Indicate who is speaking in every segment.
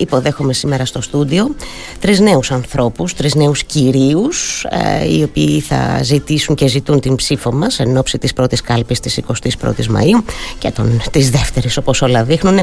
Speaker 1: υποδέχομαι σήμερα στο στούντιο τρεις νέους ανθρώπους, τρεις νέους κυρίους ε, οι οποίοι θα ζητήσουν και ζητούν την ψήφο μας εν ώψη της πρώτης κάλπης της 21ης Μαΐου και των, της δεύτερης όπως όλα δείχνουν.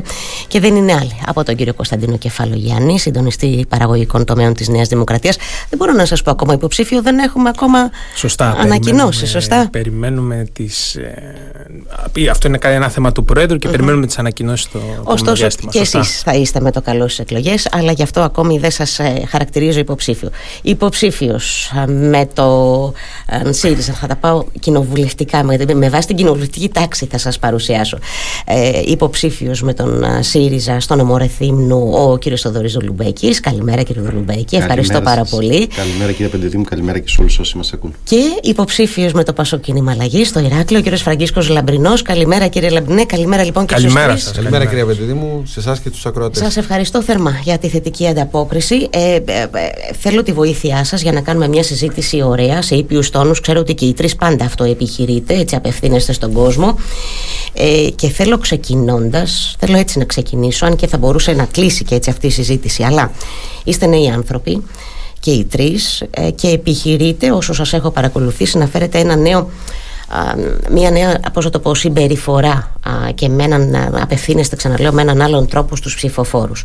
Speaker 1: Και δεν είναι άλλοι από τον κύριο Κωνσταντίνο Κεφαλογιάννη συντονιστή παραγωγικών τομέων της Νέας Δημοκρατίας. Δεν μπορώ να σας πω ακόμα υποψήφιο δεν έχουμε ακόμα
Speaker 2: σωστά,
Speaker 1: ανακοινώσεις σωστά;
Speaker 2: περιμένουμε τις ε, αυτό είναι ένα θέμα του Προέδρου και περιμένουμε τις ανακοινώσεις στο
Speaker 1: Ωστόσο και εσείς θα είστε με το καλό στις εκλογές αλλά γι' αυτό ακόμη δεν σας ε, χαρακτηρίζω υποψήφιο. Υποψήφιος ε, με το ε, ΣΥΡΙΖΑ θα τα πάω κοινοβουλευτικά, με, με βάση την κοινοβουλευτική τάξη θα σας παρουσιάσω. Ε, υποψήφιος με τον ΣΥΡΙΖΑ στον νομό Ρεθύμνου ο κύριος Θοδωρής Δολουμπέκης. Καλημέρα κύριε Δολουμπέκη, ευχαριστώ πάρα πολύ.
Speaker 3: Καλημέρα κύριε Πεντεδίμου, καλημέρα και σε όλους όσοι μας ακούν.
Speaker 1: Και υποψήφιος με το ΠΑΣΟΚ Κίνημα Αλλαγής στο Ηράκλειο, ο κύριος Φραγκίσκος Λαμπρινός. Καλημέρα κύριε Λαμπρινέ, καλημέρα λοιπόν και
Speaker 2: καλημέρα σας.
Speaker 4: Καλημέρα κύριε Πεντεδίμου, σε εσάς και τους ακροατές.
Speaker 1: Σας ευχαριστώ θερμά για τη θετική ανταπόκριση. Ε, ε, ε, θέλω τη βοήθειά σας για να κάνουμε μια συζήτηση ωραία σε ήπιους τόνους. Ξέρω ότι και οι τρεις πάντα αυτό επιχειρείτε, έτσι απευθύνεστε στον κόσμο. Ε, και θέλω ξεκινώντας, θέλω έτσι να ξεκινήσω, αν και θα μπορούσε να κλείσει και έτσι αυτή η συζήτηση. Αλλά είστε νέοι άνθρωποι και οι τρεις ε, και επιχειρείτε όσο σας έχω παρακολουθήσει να φέρετε ένα νέο μια νέα πώς το πω, συμπεριφορά και με έναν, απευθύνεστε ξαναλέω με έναν άλλον τρόπο στους ψηφοφόρους.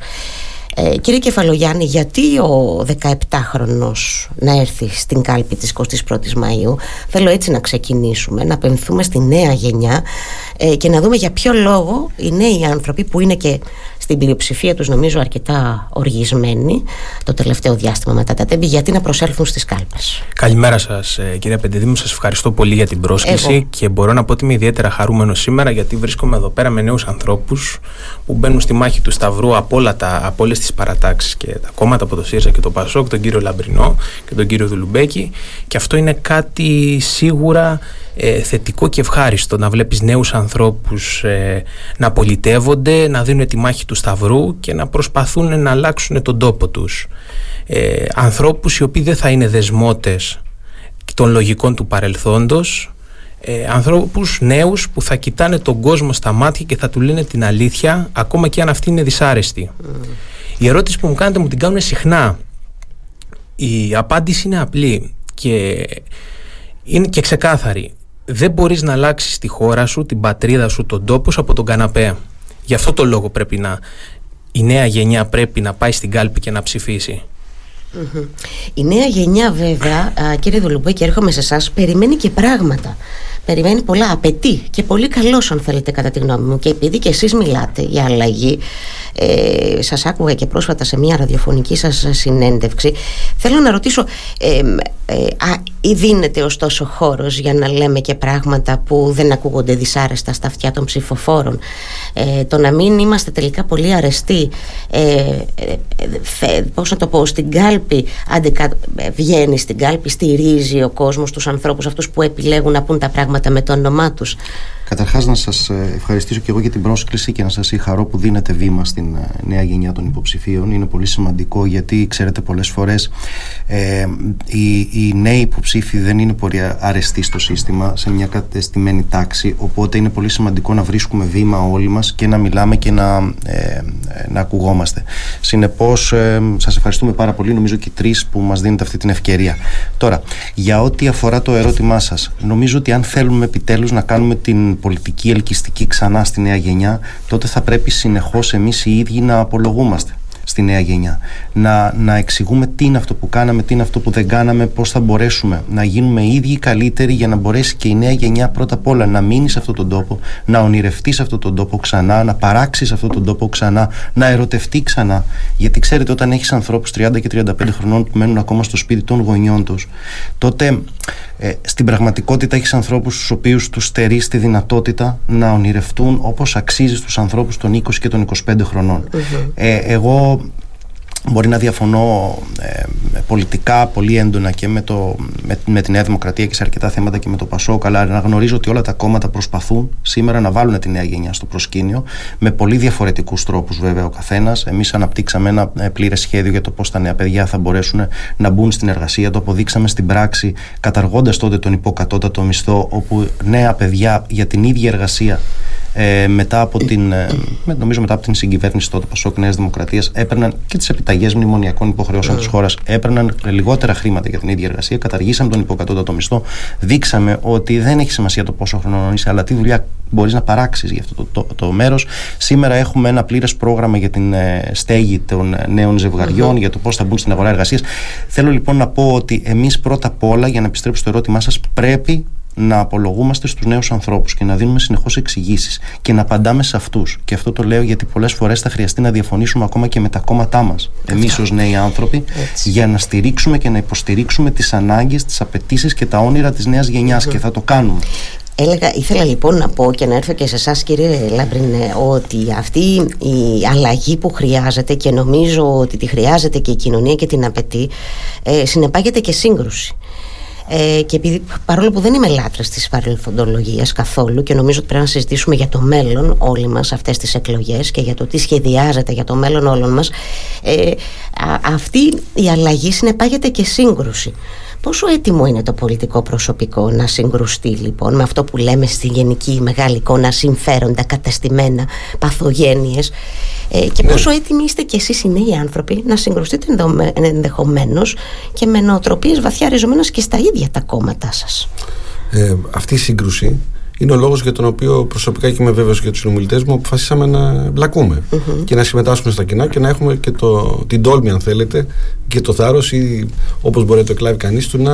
Speaker 1: Ε, κύριε Κεφαλογιάννη, γιατί ο 17χρονος να έρθει στην κάλπη της 21ης Μαΐου; Θέλω έτσι να ξεκινήσουμε, να πενθούμε στη νέα γενιά ε, και να δούμε για ποιο λόγο οι νέοι άνθρωποι που είναι και στην πλειοψηφία τους νομίζω αρκετά οργισμένοι το τελευταίο διάστημα μετά τα τέμπη γιατί να προσέλθουν στις κάλπες.
Speaker 2: Καλημέρα σας ε, κυρία Πεντεδίμου, σας ευχαριστώ πολύ για την πρόσκληση και μπορώ να πω ότι είμαι ιδιαίτερα χαρούμενος σήμερα γιατί βρίσκομαι εδώ πέρα με νέους ανθρώπους που μπαίνουν στη μάχη του Σταυρού από, όλα τα, από όλες τις παρατάξεις και τα κόμματα από το ΣΥΡΙΖΑ και το ΠΑΣΟΚ, τον κύριο Λαμπρινό και τον κύριο Δουλουμπέκη. Και αυτό είναι κάτι σίγουρα ε, θετικό και ευχάριστο να βλέπεις νέους ανθρώπους ε, να πολιτεύονται, να δίνουν τη μάχη του Σταυρού και να προσπαθούν να αλλάξουν τον τόπο τους. Ε, ανθρώπους οι οποίοι δεν θα είναι δεσμότες των λογικών του παρελθόντος, ε, ανθρώπους νέους που θα κοιτάνε τον κόσμο στα μάτια και θα του λένε την αλήθεια ακόμα και αν αυτή είναι δυσάρεστη. Η ερώτηση που μου κάνετε μου την κάνουν συχνά. Η απάντηση είναι απλή και είναι και ξεκάθαρη δεν μπορείς να αλλάξεις τη χώρα σου, την πατρίδα σου, τον τόπο σου από τον καναπέ. Γι' αυτό το λόγο πρέπει να, η νέα γενιά πρέπει να πάει στην κάλπη και να ψηφισει
Speaker 1: Η νέα γενιά βέβαια, κύριε Δουλουμπέκη, έρχομαι σε εσάς, περιμένει και πράγματα. Περιμένει πολλά, απαιτεί και πολύ καλός αν θέλετε κατά τη γνώμη μου. Και επειδή και εσείς μιλάτε για αλλαγή ε, σας άκουγα και πρόσφατα σε μια ραδιοφωνική σας συνέντευξη θέλω να ρωτήσω ε, ε, α, ή δίνεται ωστόσο χώρος για να λέμε και πράγματα που δεν ακούγονται δυσάρεστα στα αυτιά των ψηφοφόρων ε, το να μην είμαστε τελικά πολύ αρεστοί ε, ε, πώς να το πω στην κάλπη αντικα, βγαίνει στην κάλπη στηρίζει ο κόσμος τους ανθρώπους αυτούς που επιλέγουν να πούν τα πράγματα με το όνομά τους
Speaker 3: Καταρχάς, να σας ε, ευχαριστήσω και εγώ για την πρόσκληση και να σας συγχαρώ που δίνετε βήμα στην ε, νέα γενιά των υποψηφίων. Είναι πολύ σημαντικό γιατί, ξέρετε, πολλές φορές ε, οι, οι νέοι υποψήφοι δεν είναι πολύ αρεστοί στο σύστημα, σε μια κατεστημένη τάξη. Οπότε είναι πολύ σημαντικό να βρίσκουμε βήμα όλοι μας και να μιλάμε και να, ε, να ακουγόμαστε. Συνεπώς, ε, σας ευχαριστούμε πάρα πολύ. Νομίζω και οι τρεις που μας δίνετε αυτή την ευκαιρία. Τώρα, για ό,τι αφορά το ερώτημά σας, νομίζω ότι αν θέλουμε επιτέλους να κάνουμε την πολιτική ελκυστική ξανά στη νέα γενιά, τότε θα πρέπει συνεχώς εμείς οι ίδιοι να απολογούμαστε στη νέα γενιά. Να, να εξηγούμε τι είναι αυτό που κάναμε, τι είναι αυτό που δεν κάναμε, πώς θα μπορέσουμε να γίνουμε οι ίδιοι καλύτεροι για να μπορέσει και η νέα γενιά πρώτα απ' όλα να μείνει σε αυτόν τον τόπο, να ονειρευτεί σε αυτόν τον τόπο ξανά, να παράξει σε αυτόν τον τόπο ξανά, να ερωτευτεί ξανά. Γιατί ξέρετε, όταν έχεις ανθρώπους 30 και 35 χρονών που μένουν ακόμα στο σπίτι των γονιών τους, τότε ε, στην πραγματικότητα έχεις ανθρώπους στους οποίους τους στερείς τη δυνατότητα να ονειρευτούν όπως αξίζει στους ανθρώπους των 20 και των 25 χρονων Ε, εγώ Μπορεί να διαφωνώ ε, πολιτικά πολύ έντονα και με, το, με, με τη Νέα Δημοκρατία και σε αρκετά θέματα και με το Πασόκ, αλλά να γνωρίζω ότι όλα τα κόμματα προσπαθούν σήμερα να βάλουν τη νέα γενιά στο προσκήνιο με πολύ διαφορετικούς τρόπους, βέβαια, ο καθένας. Εμείς αναπτύξαμε ένα ε, πλήρες σχέδιο για το πώς τα νέα παιδιά θα μπορέσουν να μπουν στην εργασία. Το αποδείξαμε στην πράξη, καταργώντας τότε τον υποκατώτατο μισθό, όπου νέα παιδιά για την ίδια εργασία ε, μετά από την, ε, νομίζω μετά από την συγκυβέρνηση τότε Πασόκ Νέας Δημοκρατίας έπαιρναν και τις επιταγές μνημονιακών υποχρεώσεων της χώρας, έπαιρναν λιγότερα χρήματα για την ίδια εργασία, καταργήσαμε τον υποκατώτατο μισθό, δείξαμε ότι δεν έχει σημασία το πόσο χρόνο είσαι, αλλά τι δουλειά μπορείς να παράξεις για αυτό το, το, το μέρος. Σήμερα έχουμε ένα πλήρες πρόγραμμα για την ε, στέγη των νέων ζευγαριών, για το πώς θα μπουν στην αγορά εργασίας. Θέλω λοιπόν να πω ότι εμείς πρώτα απ' όλα, για να επιστρέψω στο ερώτημά σας, πρέπει να απολογούμαστε στους νέους ανθρώπους και να δίνουμε συνεχώς εξηγήσεις και να απαντάμε σε αυτούς. Και αυτό το λέω γιατί πολλές φορές θα χρειαστεί να διαφωνήσουμε ακόμα και με τα κόμματά μας, εμείς ως νέοι άνθρωποι, για να στηρίξουμε και να υποστηρίξουμε τις ανάγκες, τις απαιτήσεις και τα όνειρα της νέας γενιάς και θα το κάνουμε.
Speaker 1: Έλεγα, ήθελα λοιπόν να πω και να έρθω και σε εσάς κύριε Λαμπρινέ ότι αυτή η αλλαγή που χρειάζεται και νομίζω ότι τη χρειάζεται και η κοινωνία και την απαιτεί ε, συνεπάγεται και σύγκρουση. Ε, και επειδή, παρόλο που δεν είμαι λάτρης της παρελθοντολογίας καθόλου και νομίζω ότι πρέπει να συζητήσουμε για το μέλλον όλοι μας αυτές τις εκλογές και για το τι σχεδιάζεται για το μέλλον όλων μας ε, αυτή η αλλαγή συνεπάγεται και σύγκρουση Πόσο έτοιμο είναι το πολιτικό προσωπικό να συγκρουστεί λοιπόν με αυτό που λέμε στη γενική μεγάλη εικόνα συμφέροντα, καταστημένα, παθογένειες ε, και ναι. πόσο έτοιμοι είστε κι εσείς οι νέοι άνθρωποι να συγκρουστείτε ενδεχομένως και με νοοτροπίες βαθιά ριζωμένες και στα ίδια τα κόμματά σας;
Speaker 4: Ε, αυτή η σύγκρουση είναι ο λόγος για τον οποίο προσωπικά και είμαι βέβαιος για τους συνομιλητές μου αποφασίσαμε να μπλακουμε και να συμμετάσχουμε στα κοινά και να έχουμε και το, την τόλμη, αν θέλετε, και το θάρρος ή όπως μπορεί να το εκλάβει κανείς του να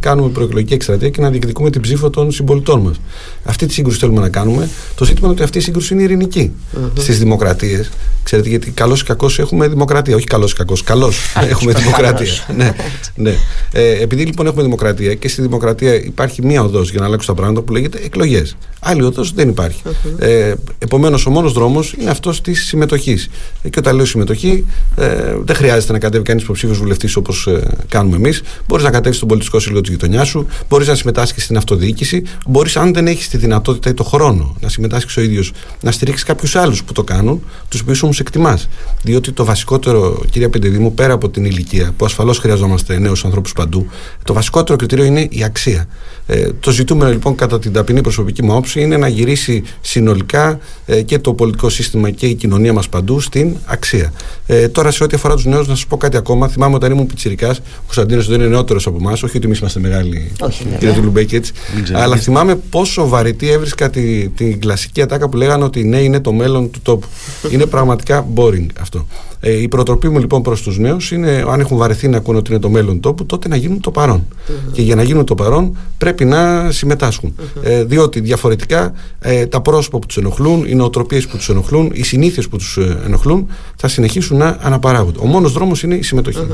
Speaker 4: κάνουμε προεκλογική εκστρατεία και να διεκδικούμε την ψήφο των συμπολιτών μας. Αυτή τη σύγκρουση θέλουμε να κάνουμε. Το ζήτημα είναι ότι αυτή η σύγκρουση είναι ειρηνική. Mm-hmm. Στις δημοκρατίες, ξέρετε, γιατί καλός ή κακός έχουμε δημοκρατία. Όχι καλός ή κακός, καλώ έχουμε δημοκρατία. ναι, ναι. Ε, επειδή λοιπόν έχουμε δημοκρατία και στη δημοκρατία υπάρχει μία οδός για να αλλάξουν τα πράγματα που λέγεται εκλογές. Άλλη οδός δεν υπάρχει. Mm-hmm. Ε, Επομένως, ο μόνος δρόμος είναι αυτός της συμμετοχής. Ε, και όταν λέω συμμετοχή, ε, δεν χρειάζεται να κατέβει κανείς υποψήφιος βουλευτής όπως ε, κάνουμε εμείς. Μπορείς να κατέβεις στον πολιτικό σύλλογο της γειτονιάς σου, μπορείς να συμμετάσχεις στην αυτοδιοίκηση, μπορείς, αν δεν έχεις τη δυνατότητα ή το χρόνο να συμμετάσχεις ο ίδιος, να στηρίξεις κάποιους άλλους που το κάνουν, τους οποίους όμως εκτιμάς. Διότι το βασικότερο, κυρία Πεντεδήμου, πέρα από την ηλικία, που ασφαλώς χρειαζόμαστε νέους ανθρώπους παντού, το βασικότερο κριτήριο είναι η αξία. Ε, το ζητούμενο λοιπόν κατά την ταπεινή προσωπική μου όψη είναι να γυρίσει συνολικά ε, και το πολιτικό σύστημα και η κοινωνία μας παντού στην αξία. Ε, τώρα σε ό,τι αφορά τους νέους, να σας πω κάτι ακόμα. Θυμάμαι όταν ήμουν πιτσυρικά, ο Κωνσταντίνος δεν είναι νεότερος από εμάς, όχι ότι εμείς είμαστε μεγάλοι,
Speaker 1: όχι,
Speaker 4: κύριε Τουλουμπέκη έτσι. Αλλά θυμάμαι πόσο βαρετή έβρισκα τη, την κλασική ατάκα που λέγανε ότι οι νέοι είναι το μέλλον του τόπου. είναι πραγματικά boring αυτό. Ε, η προτροπή μου λοιπόν προς τους νέους είναι, αν έχουν βαρεθεί να ακούνε ότι είναι το μέλλον τόπου, τότε να γίνουν το παρον Και για να γίνουν το παρόν πρέπει να συμμετάσχουν. Ε, διότι διαφορετικά ε, τα πρόσωπα που τους ενοχλούν, οι νοοτροπίες που τους ενοχλούν, οι συνήθειες που τους ε, ενοχλούν θα συνεχίσουν να αναπαράγονται. Ο μόνος δρόμος είναι η συμμετοχή.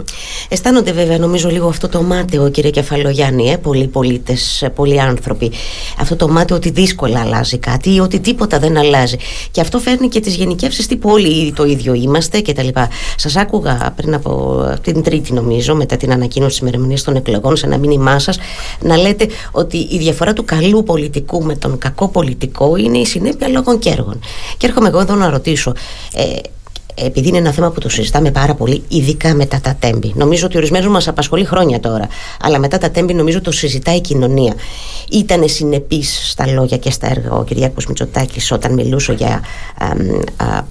Speaker 1: Αισθάνονται βέβαια νομίζω λίγο αυτό το μάταιο, κύριε Κεφαλογιάννη, ε, πολλοί πολίτες, ε, πολλοί άνθρωποι. Αυτό το μάταιο ότι δύσκολα αλλάζει κάτι ή ότι τίποτα δεν αλλάζει. Και αυτό φέρνει και τις γενικεύσεις τύπου όλοι το ίδιο είμαστε κτλ. Σας άκουγα πριν από την Τρίτη, νομίζω, μετά την ανακοίνωση της ημερομηνίας των εκλογών, σε ένα μήνυμά σας, να λέτε ότι η διαφορά του καλού πολιτικού με τον κακό πολιτικό είναι η συνέπεια λόγων και έργων. Και έρχομαι εγώ εδώ να ρωτήσω, ε, επειδή είναι ένα θέμα που το συζητάμε πάρα πολύ, ειδικά μετά τα τέμπη. Νομίζω ότι ορισμένους μας απασχολεί χρόνια τώρα, αλλά μετά τα τέμπη νομίζω το συζητάει η κοινωνία. Ήταν συνεπής στα λόγια και στα έργα ο Κυριάκος Μητσοτάκης όταν μιλούσε για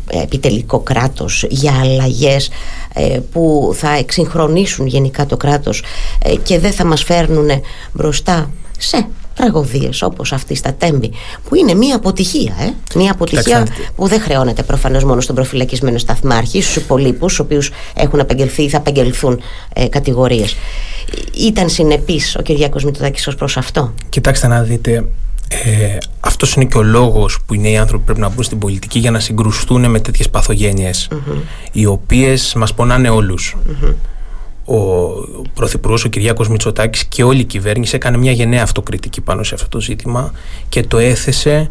Speaker 1: επιτελικό κράτος, για αλλαγές ε, που θα εξυγχρονίσουν γενικά το κράτος ε, και δεν θα μας φέρνουν μπροστά σε τραγωδίες όπως αυτή στα Τέμπη, που είναι μια αποτυχία. Ε; Μια αποτυχία που δεν χρεώνεται προφανώς μόνο στον προφυλακισμένο σταθμάρχη, στους υπολείπους, στους οποίους έχουν απαγγελθεί ή θα απαγγελθούν ε, κατηγορίες. Ήταν συνεπής ο Κυριακό Μητροδάκη ως προς αυτό;
Speaker 2: Κοιτάξτε να δείτε. Ε, αυτός είναι και ο λόγος που οι νέοι άνθρωποι πρέπει να μπουν στην πολιτική για να συγκρουστούν με τέτοιες παθογένειες, οι οποίες μας πονάνε ο Πρωθυπουργός ο Κυριάκος Μητσοτάκης και όλη η κυβέρνηση έκανε μια γενναία αυτοκριτική πάνω σε αυτό το ζήτημα και το έθεσε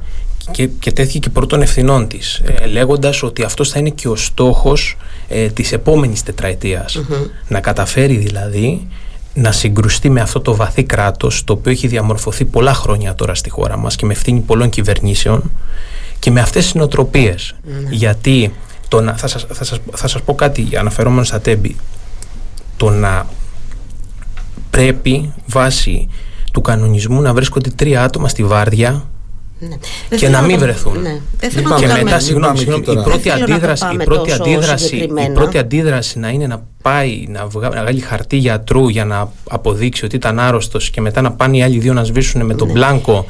Speaker 2: και, και τέθηκε και πρώτων ευθυνών της, ε, λέγοντας ότι αυτός θα είναι και ο στόχος ε, της επόμενης Να καταφέρει δηλαδή να συγκρουστεί με αυτό το βαθύ κράτος, το οποίο έχει διαμορφωθεί πολλά χρόνια τώρα στη χώρα μας και με ευθύνη πολλών κυβερνήσεων και με αυτές τις νοοτροπίες. Γιατί το να, θα, σας, θα, σας, θα σας πω κάτι αναφερόμενος στα τέμπη το να πρέπει βάσει του κανονισμού να βρίσκονται τρία άτομα στη βάρδια ναι. και να μην βρεθούν. Ναι. Και μετά, συγγνώμη, η πρώτη αντίδραση, η πρώτη αντίδραση, η πρώτη αντίδραση να είναι να πάει να, βγάλει χαρτί γιατρού για να αποδείξει ότι ήταν άρρωστος και μετά να πάνε οι άλλοι δύο να σβήσουν με τον ναι. μπλάνκο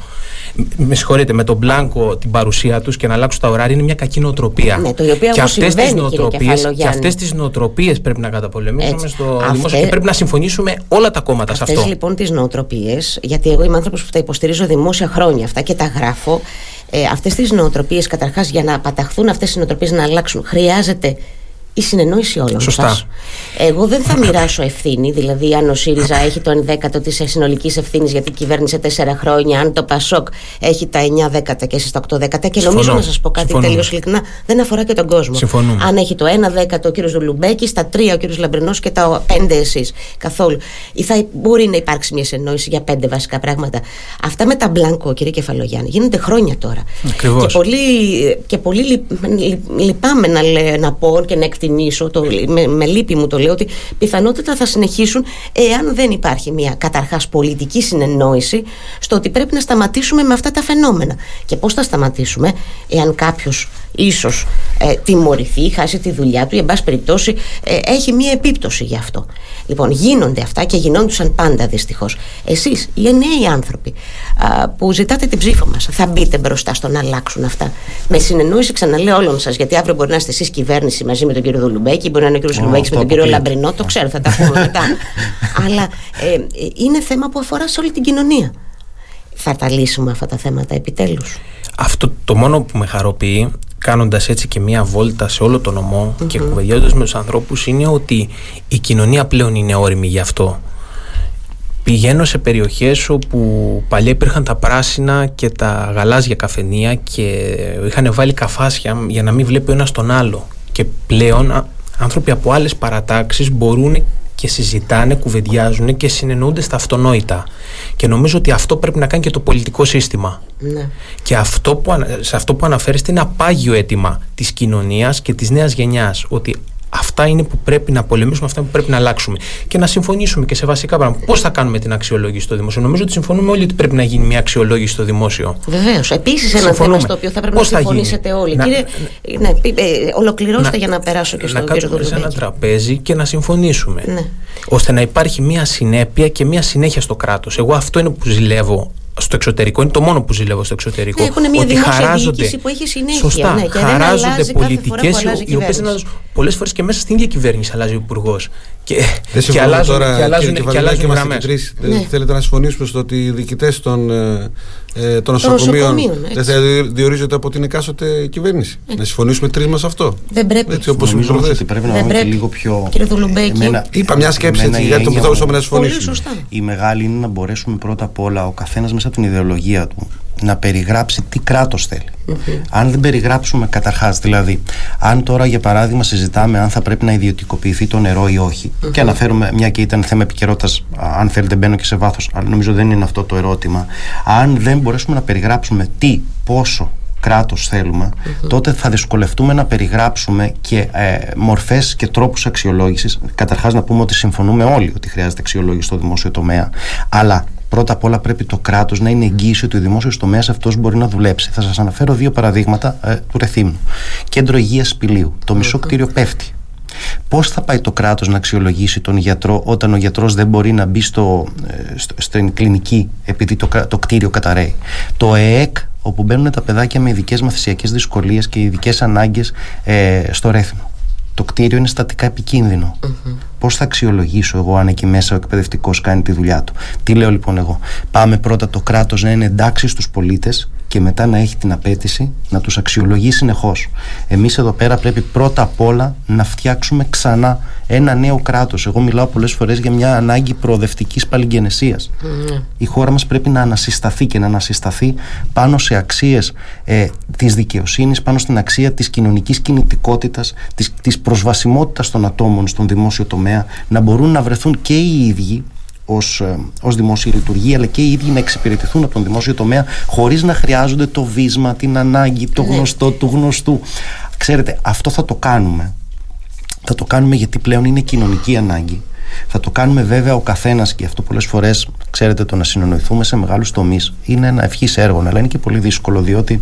Speaker 2: με συγχωρείτε, με τον μπλάνκο την παρουσία τους και να αλλάξουν τα ωράρια είναι μια κακή νοοτροπία.
Speaker 1: Ναι, το οποίο
Speaker 2: και αυτές
Speaker 1: τις
Speaker 2: νοοτροπίε και αυτές τις νοοτροπίες πρέπει να καταπολεμήσουμε στο Αυτέ... δημόσιο και πρέπει να συμφωνήσουμε όλα τα κόμματα
Speaker 1: αυτές,
Speaker 2: σε αυτό.
Speaker 1: Αυτέ λοιπόν τις νοοτροπίες, γιατί εγώ είμαι άνθρωπος που τα υποστηρίζω δημόσια χρόνια αυτά και τα γράφω. Ε, αυτές τις νοοτροπίες, καταρχάς, για να παταχθούν αυτές οι νοοτροπίες να αλλάξουν, χρειάζεται η συνεννόηση όλων
Speaker 2: Σωστά.
Speaker 1: Εγώ δεν θα μοιράσω ευθύνη, δηλαδή αν ο ΣΥΡΙΖΑ έχει το 1 δέκατο της συνολικής ευθύνης γιατί κυβέρνησε 4 χρόνια, αν το ΠΑΣΟΚ έχει τα 9 δέκατα και εσεί τα 8 δέκατα. Και νομίζω να σας πω κάτι τελείως ειλικρινά, δεν αφορά και τον κόσμο.
Speaker 2: Συμφωνούμε.
Speaker 1: Αν έχει το 1 δέκατο ο κύριος Δουλουμπέκη, τα 3 ο κύριος Λαμπρινός και τα 5 εσείς. Καθόλου. Ή θα μπορεί να υπάρξει μια συνεννόηση για 5 βασικά πράγματα. Αυτά με τα μπλάνκο, κύριε Κεφαλογιάννη, γίνονται χρόνια τώρα.
Speaker 2: Ακριβώς.
Speaker 1: Και πολύ, και πολύ λυπάμαι να, να πω και να εκτιμήσω εκτιμήσω, το, με, με λύπη μου το λέω, ότι πιθανότητα θα συνεχίσουν εάν δεν υπάρχει μια καταρχάς πολιτική συνεννόηση στο ότι πρέπει να σταματήσουμε με αυτά τα φαινόμενα. Και πώς θα σταματήσουμε εάν κάποιος ίσως ε, τιμωρηθεί, χάσει τη δουλειά του ή εν πάση περιπτώσει ε, έχει μία επίπτωση γι' αυτό. Λοιπόν, γίνονται αυτά και γινόντουσαν πάντα δυστυχώς. Εσείς, οι νέοι άνθρωποι α, που ζητάτε την ψήφο μας, θα μπείτε μπροστά στο να αλλάξουν αυτά. Με συνεννόηση, ξαναλέω όλων σας, γιατί αύριο μπορεί να είστε εσείς κυβέρνηση μαζί με τον κύριο Δουλουμπέκη, μπορεί να είναι ο κύριος Δουλουμπέκη με τον κύριο Λαμπρινό, το ξέρω, θα τα πούμε μετά. Αλλά ε, είναι θέμα που αφορά σε όλη την κοινωνία. Θα τα λύσουμε αυτά τα θέματα επιτέλους.
Speaker 2: Αυτό το μόνο που με χαροποιεί κάνοντας έτσι και μία βόλτα σε όλο το νομο και κουβεντιάζοντας με τους ανθρώπους είναι ότι η κοινωνία πλέον είναι όρημη γι' αυτό. Πηγαίνω σε περιοχές όπου παλιά υπήρχαν τα πράσινα και τα γαλάζια καφενεία και είχαν βάλει καφάσια για να μην βλέπει ο ένας τον άλλο. Και πλέον άνθρωποι από άλλες παρατάξεις μπορούν και συζητάνε, κουβεντιάζουν και συνεννοούνται στα αυτονόητα. Και νομίζω ότι αυτό πρέπει να κάνει και το πολιτικό σύστημα.
Speaker 1: Ναι.
Speaker 2: Και αυτό που, σε αυτό που αναφέρεστε είναι απάγιο αίτημα της κοινωνίας και της νέας γενιάς. Ότι Αυτά είναι που πρέπει να πολεμήσουμε, αυτά που πρέπει να αλλάξουμε. Και να συμφωνήσουμε και σε βασικά πράγματα. Πώς θα κάνουμε την αξιολόγηση στο δημόσιο; Νομίζω ότι συμφωνούμε όλοι ότι πρέπει να γίνει μια αξιολόγηση στο δημόσιο.
Speaker 1: Βεβαίως. Επίσης, ένα θέμα στο οποίο θα πρέπει Πώς να συμφωνήσετε όλοι. Να, Κύριε, ναι, ε, ολοκληρώστε να, για να περάσω και στο
Speaker 2: κύριο Να κάτσουμε σε ένα τραπέζι και να συμφωνήσουμε. Ναι. Ώστε να υπάρχει μια συνέπεια και μια συνέχεια στο κράτος. Εγώ αυτό είναι που ζηλεύω στο εξωτερικό, είναι το μόνο που ζηλεύω στο εξωτερικό.
Speaker 1: Ναι, έχουν μια ότι χαράζονται, που έχει συνέχεια.
Speaker 2: Σωστά,
Speaker 1: ναι, και
Speaker 2: χαράζονται πολιτικές οι οποίες πολλές φορές και μέσα στην ίδια κυβέρνηση αλλάζει ο υπουργός. Και,
Speaker 4: και αλλάζουν, τώρα, και αλλάζουν, και, και αλλάζουν γραμμές. Ναι. Θέλετε να συμφωνήσουμε στο ότι οι διοικητές των, ε, ε των νοσοκομείων δεν θα διορίζονται από την εκάστοτε κυβέρνηση. Έτσι. Να συμφωνήσουμε τρεις μας αυτό.
Speaker 1: Δεν πρέπει.
Speaker 3: Έτσι, όπως Νομίζω ότι πρέπει να πάμε λίγο πιο.
Speaker 1: Κύριε Δουλουμπέκη.
Speaker 4: Είπα μια σκέψη έτσι, για το που θα μπορούσαμε να συμφωνήσουμε.
Speaker 3: Η μεγάλη είναι να μπορέσουμε πρώτα απ' όλα ο καθένας μέσα από την ιδεολογία του να περιγράψει τι κράτος θέλει. Αν δεν περιγράψουμε καταρχάς, δηλαδή, αν τώρα για παράδειγμα συζητάμε αν θα πρέπει να ιδιωτικοποιηθεί το νερό ή όχι και αναφέρουμε, μια και ήταν θέμα επικαιρότητας, αν θέλετε μπαίνω και σε βάθος, αλλά νομίζω δεν είναι αυτό το ερώτημα, αν δεν μπορέσουμε να περιγράψουμε τι, πόσο κράτος τότε θα δυσκολευτούμε να περιγράψουμε και ε, μορφές και τρόπους αξιολόγησης. Καταρχάς να πούμε ότι συμφωνούμε όλοι ότι χρειάζεται αξιολόγηση στο δημόσιο τομέα, αλλά Πρώτα απ' όλα πρέπει το κράτος να είναι εγγύηση ότι ο δημόσιος τομέας αυτός μπορεί να δουλέψει. Θα σας αναφέρω δύο παραδείγματα ε, του Ρεθύμνου. Κέντρο Υγείας Σπηλίου. Το μισό κτίριο πέφτει. Πώς θα πάει το κράτος να αξιολογήσει τον γιατρό όταν ο γιατρός δεν μπορεί να μπει στο, ε, στο, στην κλινική επειδή το, το κτίριο καταραίει; Το ΕΕΚ, όπου μπαίνουν τα παιδάκια με ειδικές μαθησιακές δυσκολίες και ειδικές ανάγκες ε, στο Ρέθμο. Το κτίριο είναι στατικά επικίνδυνο. Πώς θα αξιολογήσω εγώ αν εκεί μέσα ο εκπαιδευτικός κάνει τη δουλειά του; Τι λέω λοιπόν εγώ; Πάμε πρώτα το κράτος να είναι εντάξει στους πολίτες και μετά να έχει την απέτηση να τους αξιολογεί συνεχώς. Εμείς εδώ πέρα πρέπει πρώτα απ' όλα να φτιάξουμε ξανά ένα νέο κράτος. Εγώ μιλάω πολλές φορές για μια ανάγκη προοδευτικής παλιγενεσίας. Mm. Η χώρα μας πρέπει να ανασυσταθεί και να ανασυσταθεί πάνω σε αξίες ε, της δικαιοσύνης, πάνω στην αξία της κοινωνικής κινητικότητας, της προσβασιμότητας των ατόμων στον δημόσιο τομέα να μπορούν να βρεθούν και οι ίδιοι ως, ε, ως δημόσια λειτουργία αλλά και οι ίδιοι να εξυπηρετηθούν από τον δημόσιο τομέα χωρίς να χρειάζονται το βίσμα, την ανάγκη, το ναι. γνωστό του γνωστού. Ξέρετε, αυτό θα το κάνουμε Θα το κάνουμε γιατί πλέον είναι κοινωνική ανάγκη. Θα το κάνουμε βέβαια ο καθένας και αυτό πολλές φορές, ξέρετε, το να συνεννοηθούμε σε μεγάλους τομείς είναι ένα ευχής έργο, αλλά είναι και πολύ δύσκολο διότι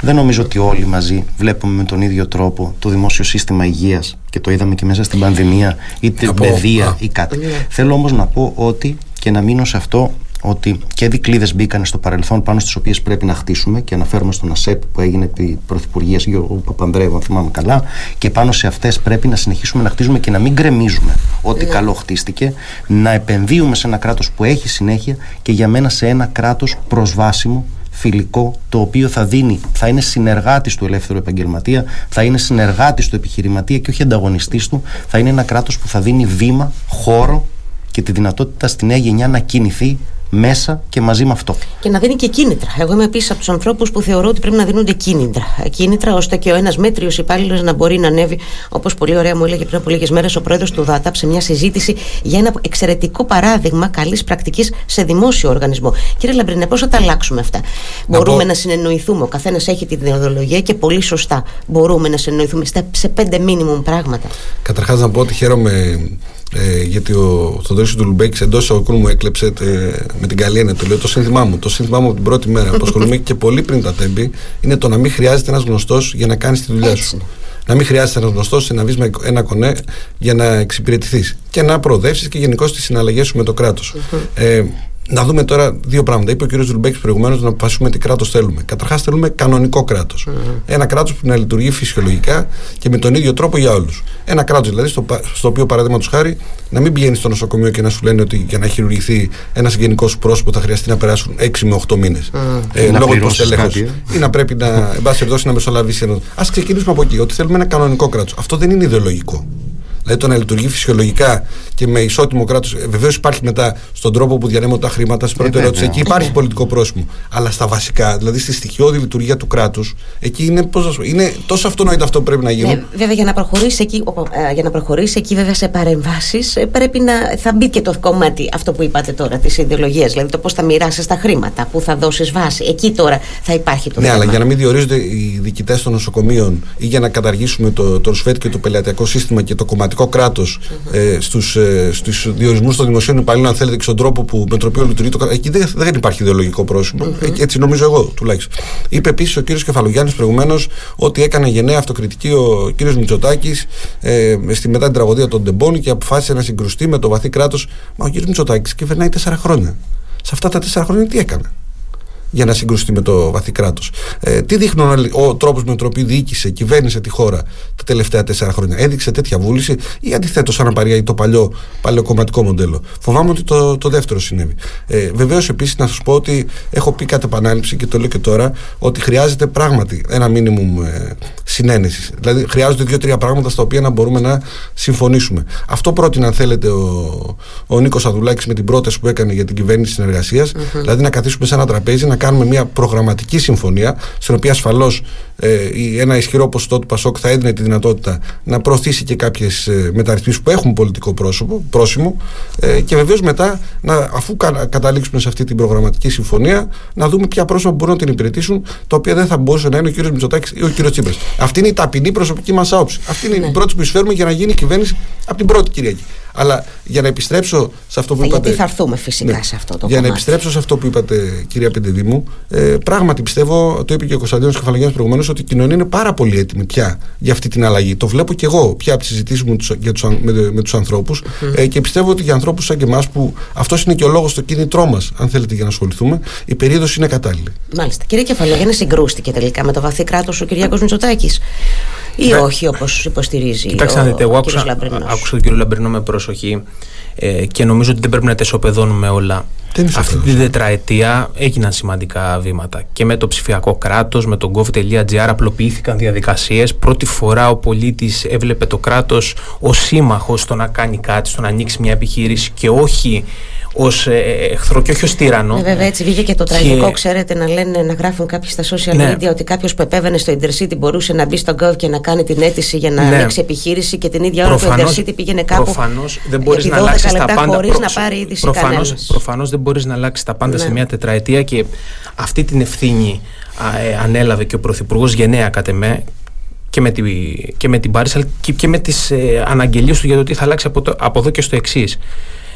Speaker 3: δεν νομίζω ότι όλοι μαζί βλέπουμε με τον ίδιο τρόπο το δημόσιο σύστημα υγείας και το είδαμε και μέσα στην πανδημία, είτε παιδεία ή κάτι. Ναι. Θέλω όμως να πω ότι και να μείνω σε αυτό ότι και δικλείδες μπήκαν στο παρελθόν πάνω στις οποίες πρέπει να χτίσουμε και αναφέρομαι στον ΑΣΕΠ που έγινε επί Πρωθυπουργία Γιώργου Παπανδρέου, αν θυμάμαι καλά, και πάνω σε αυτές πρέπει να συνεχίσουμε να χτίζουμε και να μην γκρεμίζουμε ό,τι ναι. καλό χτίστηκε, να επενδύουμε σε ένα κράτος που έχει συνέχεια και για μένα σε ένα κράτος προσβάσιμο φιλικό, το οποίο θα δίνει, θα είναι συνεργάτης του ελεύθερου επαγγελματία, θα είναι συνεργάτης του επιχειρηματία και όχι ανταγωνιστής του, θα είναι ένα κράτος που θα δίνει βήμα, χώρο και τη δυνατότητα στη νέα γενιά να κινηθεί μέσα και μαζί με αυτό.
Speaker 1: Και να δίνει και κίνητρα. Εγώ είμαι επίσης από τους ανθρώπους που θεωρώ ότι πρέπει να δίνονται κίνητρα. Κίνητρα ώστε και ο ένας μέτριος υπάλληλος να μπορεί να ανέβει, όπως πολύ ωραία μου έλεγε πριν από λίγες μέρες ο πρόεδρος του ΔΑΤΑΠ σε μια συζήτηση για ένα εξαιρετικό παράδειγμα καλής πρακτικής σε δημόσιο οργανισμό. Κύριε Λαμπρινέ, πώς θα τα αλλάξουμε αυτά; Να μπορούμε πω... να συνεννοηθούμε. Ο καθένας έχει την ιδεολογία και πολύ σωστά μπορούμε να συνεννοηθούμε σε πέντε μίνιμουμ πράγματα.
Speaker 4: Καταρχάς να πω ότι χαίρομαι ε, γιατί ο Θοδωρής του Λουμπέκη εντός εισαγωγικών μου έκλεψε τε, με την καλή έννοια. Το λέω το σύνθημά μου. Το σύνθημά μου από την πρώτη μέρα που ασχολούμαι και πολύ πριν τα Τέμπη είναι το να μην χρειάζεται ένας γνωστός για να κάνεις τη δουλειά σου. Να μην χρειάζεται ένας γνωστός να βρει ένα κονέ για να εξυπηρετηθείς και να προοδεύσεις και γενικώς τις συναλλαγές σου με το κράτος. Ε, να δούμε τώρα δύο πράγματα. Είπε ο κ. Ζουλμπέκης προηγουμένως να αποφασίσουμε τι κράτος θέλουμε. Καταρχάς, θέλουμε κανονικό κράτος. Ένα κράτος που να λειτουργεί φυσιολογικά και με τον ίδιο τρόπο για όλους. Ένα κράτος δηλαδή στο, στο οποίο, παραδείγματος χάρη, να μην πηγαίνεις στο νοσοκομείο και να σου λένε ότι για να χειρουργηθεί ένα συγγενικό σου πρόσωπο θα χρειαστεί να περάσουν 6 με 8 μήνες. Ε, λόγω του ε; Ή να πρέπει να, εν πάση περιπτώσει, να μεσολαβήσει ένας. Α ξεκινήσουμε από εκεί, ότι θέλουμε ένα κανονικό κράτος. Αυτό δεν είναι ιδεολογικό. Δηλαδή το να λειτουργεί φυσιολογικά και με ισότιμο κράτος. Ε, Βεβαίως υπάρχει μετά στον τρόπο που διανέμονται τα χρήματα, στην πρώτη ερώτηση. Εκεί υπάρχει πολιτικό πρόσημο. Αλλά στα βασικά, δηλαδή στη στοιχειώδη λειτουργία του κράτους, εκεί είναι, πώς είναι τόσο αυτονόητο αυτό που πρέπει να γίνει. Ναι,
Speaker 1: βέβαια για να προχωρήσει εκεί, ε, για να προχωρήσει εκεί βέβαια σε παρεμβάσεις, ε, πρέπει να. θα μπει και το κομμάτι αυτό που είπατε τώρα της ιδεολογίας. Δηλαδή το πώς θα μοιράσεις τα χρήματα, πού θα δώσεις βάση. Εκεί τώρα θα υπάρχει το
Speaker 4: Ναι, αλλά για να μην διορίζονται οι διοικητές των νοσοκομείων ή για να καταργήσουμε το, το ΡΣΦΕΤ και το πελατειακό σύστημα και το κομματικό κρατικό κράτος ε, στους ε, στους διορισμούς των δημοσίων υπαλλήλων, αν θέλετε, και στον τρόπο που, με τον οποίο λειτουργεί το κράτο. Εκεί δεν, δεν υπάρχει ιδεολογικό πρόσημο. Ε, έτσι νομίζω εγώ τουλάχιστον. Είπε επίσης ο κύριος Κεφαλογιάννης προηγουμένως ότι έκανε γενναία αυτοκριτική ο κύριος Μητσοτάκης ε, στη μετά την τραγωδία των Ντεμπών και αποφάσισε να συγκρουστεί με το βαθύ κράτος. Μα ο κύριος Μητσοτάκης κυβερνάει τέσσερα χρόνια. Σε αυτά τα τέσσερα χρόνια τι έκανε; Για να συγκρουστεί με το βαθύ κράτος. Ε, τι δείχνουν ο τρόπος με τον οποίο διοίκησε, κυβέρνησε τη χώρα τα τελευταία τέσσερα χρόνια; Έδειξε τέτοια βούληση ή αντιθέτως αναπαρήγαγε το παλιό, παλιό κομματικό μοντέλο; Φοβάμαι ότι το, το δεύτερο συνέβη. Ε, Βεβαίως επίσης να σας πω ότι έχω πει κατ' επανάληψη και το λέω και τώρα ότι χρειάζεται πράγματι ένα μήνυμο ε, συνένεσης. Δηλαδή χρειάζονται δύο-τρία πράγματα στα οποία να μπορούμε να συμφωνήσουμε. Αυτό πρότεινε, αν θέλετε, ο, ο Νίκος Αδουλάκης με την πρόταση που έκανε για την κυβέρνηση συνεργασίας, mm-hmm. δηλαδή να καθίσουμε σε ένα τραπέζι, να κάνουμε μια προγραμματική συμφωνία, στην οποία ασφαλώς ε, ένα ισχυρό ποσοστό του Πασόκ θα έδινε τη δυνατότητα να προωθήσει και κάποιες μεταρρυθμίσεις που έχουν πολιτικό πρόσωπο, πρόσημο ε, και βεβαίως μετά, να, αφού κα, καταλήξουμε σε αυτή την προγραμματική συμφωνία, να δούμε ποια πρόσωπα μπορούν να την υπηρετήσουν, τα οποία δεν θα μπορούσε να είναι ο κ. Μητσοτάκης ή ο κ. Τσίπρας. Αυτή είναι η ταπεινή προσωπική μας άποψη. Αυτή είναι ναι. η πρώτη που εισφέρουμε για να γίνει η κυβέρνηση από την πρώτη Κυριακή. Αλλά για να επιστρέψω σε αυτό που
Speaker 1: ε,
Speaker 4: είπατε.
Speaker 1: Γιατί θα έρθουμε φυσικά ναι, σε αυτό το
Speaker 4: Για να επιστρέψω σε αυτό που είπατε, κυρία Πεντεδήμου, ε, πράγματι πιστεύω, το είπε και ο Κωνσταντίνος Κεφαλαγιάννη προηγουμένως, ότι η κοινωνία είναι πάρα πολύ έτοιμη πια για αυτή την αλλαγή. Το βλέπω και εγώ πια από τις συζητήσεις μου για τους, με, με τους ανθρώπους ε, και πιστεύω ότι για ανθρώπους σαν και εμάς, που αυτός είναι και ο λόγος, το κίνητρό μας, αν θέλετε, για να ασχοληθούμε, η περίοδος είναι κατάλληλη.
Speaker 1: Μάλιστα. Κύριε Κεφαλαγιάννη, συγκρούστηκε τελικά με το βαθύ κράτος ο Κυριάκος Μητσοτάκης; Ή ναι. όχι όπως υποστηρίζει
Speaker 2: Κοιτάξτε, ο, εγώ ο άκουσα, άκουσα τον κύριο Λαμπρινό με προσοχή ε, και νομίζω ότι δεν πρέπει να τα ισοπεδώνουμε όλα. Αυτή την τετραετία έγιναν σημαντικά βήματα και με το ψηφιακό κράτος, με το gov.gr απλοποιήθηκαν διαδικασίες. Πρώτη φορά ο πολίτης έβλεπε το κράτος ως σύμμαχος στο να κάνει κάτι, στο να ανοίξει μια επιχείρηση και όχι ως ε, ε, εχθρό και όχι ως τύρανο.
Speaker 1: Ε, βέβαια, έτσι βγήκε και το τραγικό, ξέρετε, να λένε, να γράφουν κάποιοι στα social ναι. media ότι κάποιος που επέβαινε στο Intercity μπορούσε να μπει στο Gov και να κάνει την αίτηση για να ναι. ανοίξει επιχείρηση και την ίδια ώρα που το Intercity πήγαινε κάπου.
Speaker 2: Προφανώς δεν μπορείς να αλλάξεις τα πάντα.
Speaker 1: Χωρίς να πάρει είδηση
Speaker 2: Προφανώ δεν μπορείς να αλλάξεις τα πάντα σε ναι. μια τετραετία και αυτή την ευθύνη ε, ανέλαβε και ο Πρωθυπουργός γενναία κατ' εμέ και με, τη, και με την Πάρης αλλά και, και με τις ε, αναγγελίες του για το τι θα αλλάξει από, το, από εδώ και στο εξής.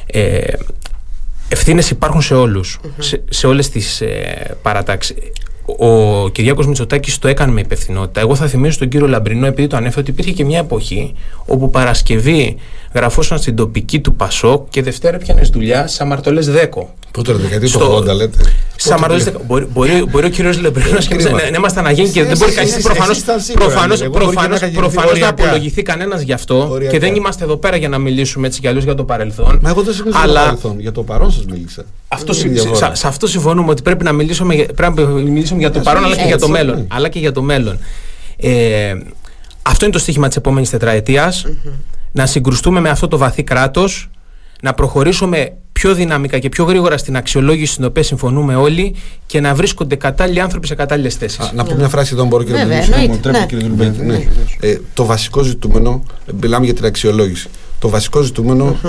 Speaker 2: Ε, Ευθύνες υπάρχουν σε όλους, σε, σε όλες τις ε, παρατάξεις. Ο Κυριάκος Μητσοτάκης το έκανε με υπευθυνότητα. Εγώ θα θυμίσω στον κύριο Λαμπρινό, επειδή το ανέφερε, ότι υπήρχε και μια εποχή όπου Παρασκευή γραφόσαν στην τοπική του Πασόκ και Δευτέρα πιάνε δουλειά σε αμαρτωλές Δέκο.
Speaker 4: Πότε ρε, δεκαετία του 80 λέτε.
Speaker 2: Σε αμαρτωλές Δέκο. Μπορεί, μπορεί, μπορεί ο κύριος Λαμπρινό να είμαστε αναγέννη και δεν μπορεί κανεί προφανώ να απολογηθεί κανένας γι' αυτό και δεν είμαστε εδώ πέρα για να μιλήσουμε έτσι κι αλλιώς για το παρελθόν.
Speaker 4: Μα εγώ δεν συμφωνώ για το παρελθόν. Για το παρόν σας μίλησα.
Speaker 2: σε αυτό συμφωνούμε ότι πρέπει να μιλήσουμε για το παρόν αλλά και για το μέλλον. Ναι. Αλλά και για το μέλλον. Ε, αυτό είναι το στίχημα της επόμενης τετραετίας. Να συγκρουστούμε με αυτό το βαθύ κράτος, να προχωρήσουμε πιο δυναμικά και πιο γρήγορα στην αξιολόγηση στην οποία συμφωνούμε όλοι και να βρίσκονται κατάλληλοι άνθρωποι σε κατάλληλες θέσεις.
Speaker 4: Να πω μια φράση εδώ, μπορώ κύριε Μιλούση, ναι. Ε, το βασικό ζητούμενο, μιλάμε για την αξιολόγηση. Το βασικό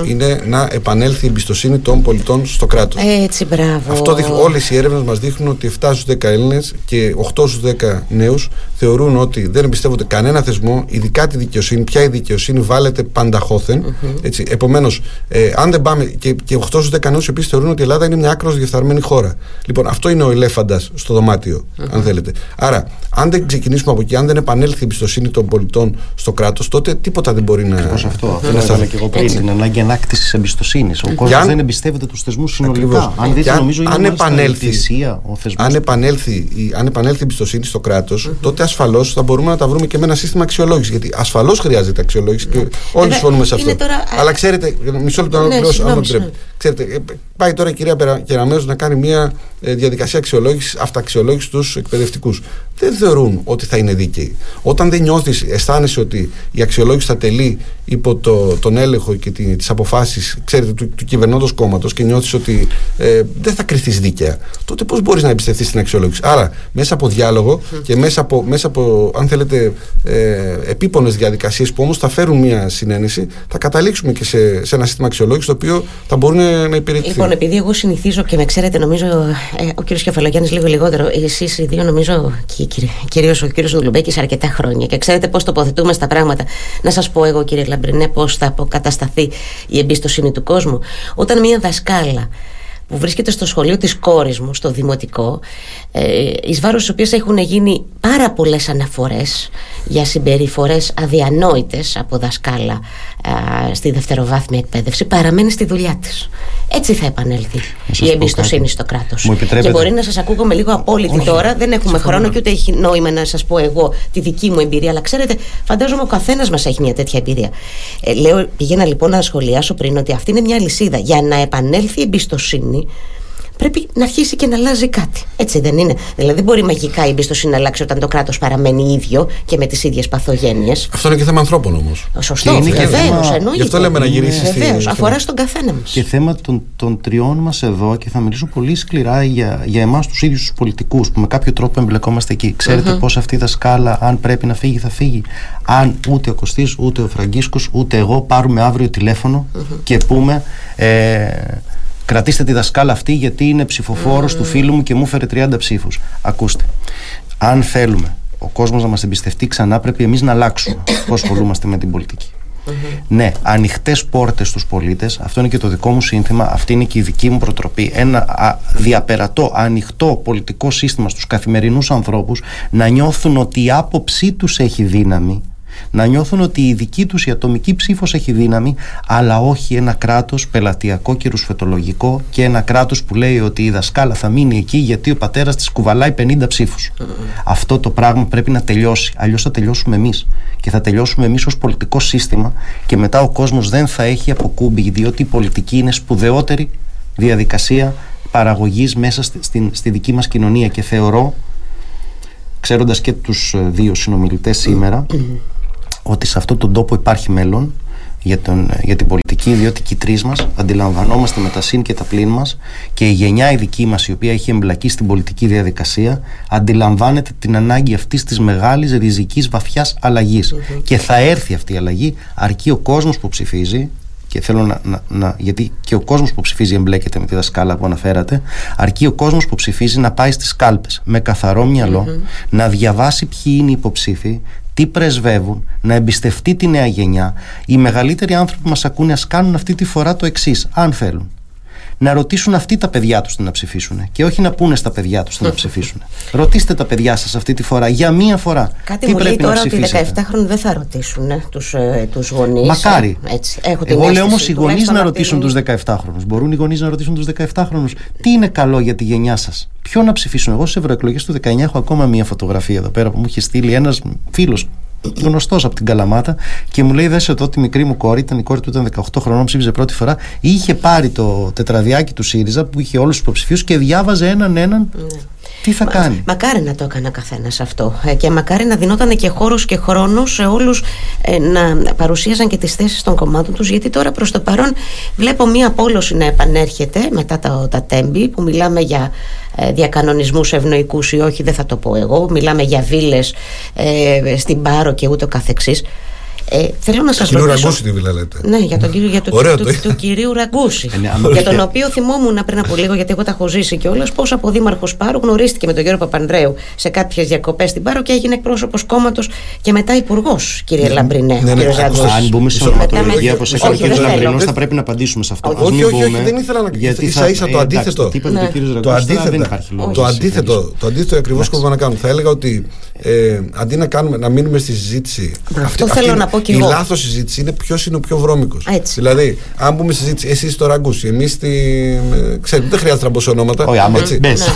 Speaker 4: είναι να επανέλθει η εμπιστοσύνη των πολιτών στο κράτος.
Speaker 1: Έτσι, μπράβο.
Speaker 4: Αυτό όλες οι έρευνες μας δείχνουν ότι 7 στους 10 Έλληνες και 8 στους 10 νέους θεωρούν ότι δεν εμπιστεύονται κανένα θεσμό, ειδικά τη δικαιοσύνη. Πια η δικαιοσύνη βάλετε πανταχώθεν. Έτσι. Επομένως, ε, αν δεν πάμε. και, και 8 στους 10 νέους επίση θεωρούν ότι η Ελλάδα είναι μια άκρος διεφθαρμένη χώρα. Λοιπόν, αυτό είναι ο ελέφαντας στο δωμάτιο, αν θέλετε. Άρα, αν δεν ξεκινήσουμε από εκεί, αν δεν επανέλθει η εμπιστοσύνη των πολιτών στο κράτος, τότε τίποτα δεν μπορεί να.
Speaker 3: Ακριβώς αυτό. Αυτό και εγώ πριν. Την ανάγκη ανάκτησης εμπιστοσύνης. Ο κόσμος δεν εμπιστεύεται τους θεσμούς συνολικά. Αν δείτε, νομίζω είναι
Speaker 4: αν επανέλθει, ο αν επανέλθει, αν επανέλθει η εμπιστοσύνη στο κράτος, τότε ασφαλώς θα μπορούμε να τα βρούμε και με ένα σύστημα αξιολόγησης. Γιατί ασφαλώς χρειάζεται αξιολόγηση και όλοι συμφωνούμε σε αυτό. Αλλά ξέρετε, μισό λεπτό να ναι, ολοκληρώσω, αν Ξέρετε, ε, πάει τώρα η κυρία Κεραμέζο να κάνει μια ε, διαδικασία αξιολόγησης, αυταξιολόγησης στου εκπαιδευτικούς. Δεν θεωρούν ότι θα είναι δίκαιοι. Όταν δεν νιώθεις, αισθάνεσαι ότι η αξιολόγηση θα τελεί υπό το, τον έλεγχο και τις αποφάσεις του, του κυβερνώντος κόμματος και νιώθεις ότι ε, δεν θα κρυθεί δίκαια, τότε πώς μπορείς να εμπιστευτείς την αξιολόγηση. Άρα, μέσα από διάλογο και μέσα από, μέσα από αν θέλετε, ε, επίπονες διαδικασίες που όμως θα φέρουν μια συνένεση, θα καταλήξουμε και σε, σε ένα σύστημα αξιολόγησης το οποίο θα μπορούν να υπηρετηθεί.
Speaker 1: Λοιπόν, επειδή εγώ συνηθίζω και με ξέρετε, νομίζω ε, ο κύριος Κεφαλογιάννης λίγο λιγότερο. Εσείς οι δύο, νομίζω, κυρίως ο κύριος Δουλουμπέκη, αρκετά χρόνια. Και ξέρετε πώς τοποθετούμε στα πράγματα. Να σας πω εγώ, κύριε Λαμπρινέ, πώς θα αποκατασταθεί η εμπιστοσύνη του κόσμου. Όταν μία δασκάλα που βρίσκεται στο σχολείο της κόρης μου, στο δημοτικό, ε, εις βάρος της οποίας έχουν γίνει πάρα πολλές αναφορές για συμπεριφορές αδιανόητες από δασκάλα στη δευτεροβάθμια εκπαίδευση, παραμένει στη δουλειά της. Έτσι θα επανέλθει η εμπιστοσύνη στο κράτος. Και μπορεί να σας ακούγομαι λίγο απόλυτη τώρα, δεν έχουμε χρόνο και ούτε έχει νόημα να σας πω εγώ τη δική μου εμπειρία, αλλά ξέρετε, φαντάζομαι ο καθένας μας έχει μια τέτοια εμπειρία. Ε, λέω, πήγαινα λοιπόν να σχολιάσω πριν ότι αυτή είναι μια λυσίδα. Για να επανέλθει η εμπιστοσύνη, πρέπει να αρχίσει και να αλλάζει κάτι. Έτσι δεν είναι. Δηλαδή δεν μπορεί μαγικά η εμπιστοσύνη να αλλάξει όταν το κράτος παραμένει ίδιο και με τις ίδιες παθογένειες.
Speaker 4: Αυτό είναι και θέμα ανθρώπων όμως.
Speaker 1: Σωστό, βεβαίως.
Speaker 4: Γι' αυτό λέμε να γυρίσει.
Speaker 1: Βεβαίως, αφορά στον καθένα μας.
Speaker 3: Και θέμα των, των τριών μας εδώ, και θα μιλήσω πολύ σκληρά για, για εμάς τους ίδιους τους πολιτικούς, που με κάποιο τρόπο εμπλεκόμαστε εκεί. Ξέρετε uh-huh. πώς αυτή η δασκάλα, αν πρέπει να φύγει, θα φύγει. Αν ούτε ο Κωστής, ούτε ο Φραγκίσκος, ούτε εγώ πάρουμε αύριο τηλέφωνο uh-huh. και πούμε. Ε, Κρατήστε τη δασκάλα αυτή γιατί είναι ψηφοφόρος του φίλου μου και μου έφερε 30 ψήφους. Ακούστε. Αν θέλουμε ο κόσμος να μας εμπιστευτεί ξανά, πρέπει εμείς να αλλάξουμε πώς ασχολούμαστε με την πολιτική. Ναι, ανοιχτές πόρτες στους πολίτες, αυτό είναι και το δικό μου σύνθημα, αυτή είναι και η δική μου προτροπή. Ένα διαπερατό, ανοιχτό πολιτικό σύστημα στους καθημερινούς ανθρώπους να νιώθουν ότι η άποψή τους έχει δύναμη να νιώθουν ότι η δική τους η ατομική ψήφος έχει δύναμη αλλά όχι ένα κράτος πελατειακό και ρουσφετολογικό και ένα κράτος που λέει ότι η δασκάλα θα μείνει εκεί γιατί ο πατέρας της κουβαλάει 50 ψήφους. Αυτό το πράγμα πρέπει να τελειώσει. Αλλιώς θα τελειώσουμε εμείς και θα τελειώσουμε εμείς ως πολιτικό σύστημα και μετά ο κόσμος δεν θα έχει αποκούμπη διότι η πολιτική είναι σπουδαιότερη διαδικασία παραγωγής μέσα στη, στη δική μας κοινωνία και θεωρώ ξέροντας και τους ε, δύο συνομιλητές σήμερα ότι σε αυτόν τον τόπο υπάρχει μέλλον για, τον, για την πολιτική, διότι και οι τρει μας αντιλαμβανόμαστε με τα συν και τα πλήν μας και η γενιά η δική μας, η οποία έχει εμπλακεί στην πολιτική διαδικασία, αντιλαμβάνεται την ανάγκη αυτής της μεγάλης ριζικής βαθιάς αλλαγής. Και θα έρθει αυτή η αλλαγή, αρκεί ο κόσμος που ψηφίζει και θέλω να, να, να, γιατί και ο κόσμος που ψηφίζει εμπλέκεται με τη δασκάλα που αναφέρατε, αρκεί ο κόσμος που ψηφίζει να πάει στις κάλπες με καθαρό να διαβάσει ποιοι είναι οι υποψήφοι, τι πρεσβεύουν, να εμπιστευτεί τη νέα γενιά. Οι μεγαλύτεροι άνθρωποι που μας ακούνε, ας κάνουν αυτή τη φορά το εξής, αν θέλουν να ρωτήσουν αυτοί τα παιδιά τους να ψηφίσουν και όχι να πούνε στα παιδιά τους να ψηφίσουν. Ρωτήστε τα παιδιά σας αυτή τη φορά, για μία φορά.
Speaker 1: Κάτι τι μου λέει τώρα ότι οι 17 χρόνοι δεν θα ρωτήσουν ε, τους τους γονείς.
Speaker 3: Μακάρι. Έτσι, έχω την Εγώ λέω όμως οι γονείς να ρωτήσουν τους 17 χρόνου. Μπορούν οι γονείς να ρωτήσουν τους 17 χρόνου. Τι είναι καλό για τη γενιά σας; Ποιο να ψηφίσουν; Εγώ στι ευρωεκλογές του 19 έχω ακόμα μία φωτογραφία εδώ πέρα που μου είχε στείλει ένας φίλος γνωστός από την Καλαμάτα και μου λέει: Δες εδώ τη μικρή μου κόρη, ήταν η κόρη του ήταν 18 χρονών, ψήφιζε πρώτη φορά. Είχε πάρει το τετραδιάκι του ΣΥΡΙΖΑ που είχε όλους τους υποψηφίους και διάβαζε έναν έναν. Ναι. Τι θα κάνει;
Speaker 1: Μακάρι να το έκανε καθένας αυτό. Ε, και μακάρι να δινόταν και χώρος και χρόνος σε όλους ε, να παρουσίαζαν και τις θέσεις των κομμάτων τους. Γιατί τώρα προς το παρόν βλέπω μία απόλωση να επανέρχεται μετά τα, τα τέμπη που μιλάμε για ε, διακανονισμούς ευνοϊκούς ή όχι, δεν θα το πω εγώ. Μιλάμε για βίλες ε, στην Πάρο και ούτω καθεξής. Ε, θέλω να σας ρωτήσω.
Speaker 4: Ραγκούση τη βίλα λέτε.
Speaker 1: Ναι, για τον κύριο, για το, Ωραίο, του, του, του, κυρίου Ραγκούση. Ε, ναι, για τον οποίο θυμόμουν πριν από λίγο, γιατί εγώ τα έχω ζήσει κιόλας, πώ από δήμαρχος Πάρου γνωρίστηκε με τον κύριο Παπανδρέου σε κάποιες διακοπές στην Πάρο και έγινε εκπρόσωπος κόμματος και μετά υπουργός, κύριε ναι, Λαμπρινέ. Ναι, ναι,
Speaker 3: ναι, αν μπούμε σε ονοματολογία, όπως έκανε ο κύριος Λαμπρινός, θα πρέπει να απαντήσουμε σε αυτό.
Speaker 4: Όχι, όχι, όχι, δεν ήθελα να γιατί σα ίσα το αντίθετο. Το αντίθετο. Το αντίθετο, το αντίθετο ακριβώς σκοπό να κάνουμε. Θα έλεγα ότι ε, αντί να, κάνουμε, να μείνουμε στη συζήτηση.
Speaker 1: Αυτό θέλω να πω και
Speaker 4: εγώ. Η λάθος συζήτηση είναι ποιος είναι ο πιο βρώμικος. Δηλαδή, αν πούμε συζήτηση, εσύ στο ραγκούσι, εμείς στη. Ξέρετε, δεν χρειάζεται να πω σε ονόματα.
Speaker 3: Όχι, άμα έτσι. Μπες.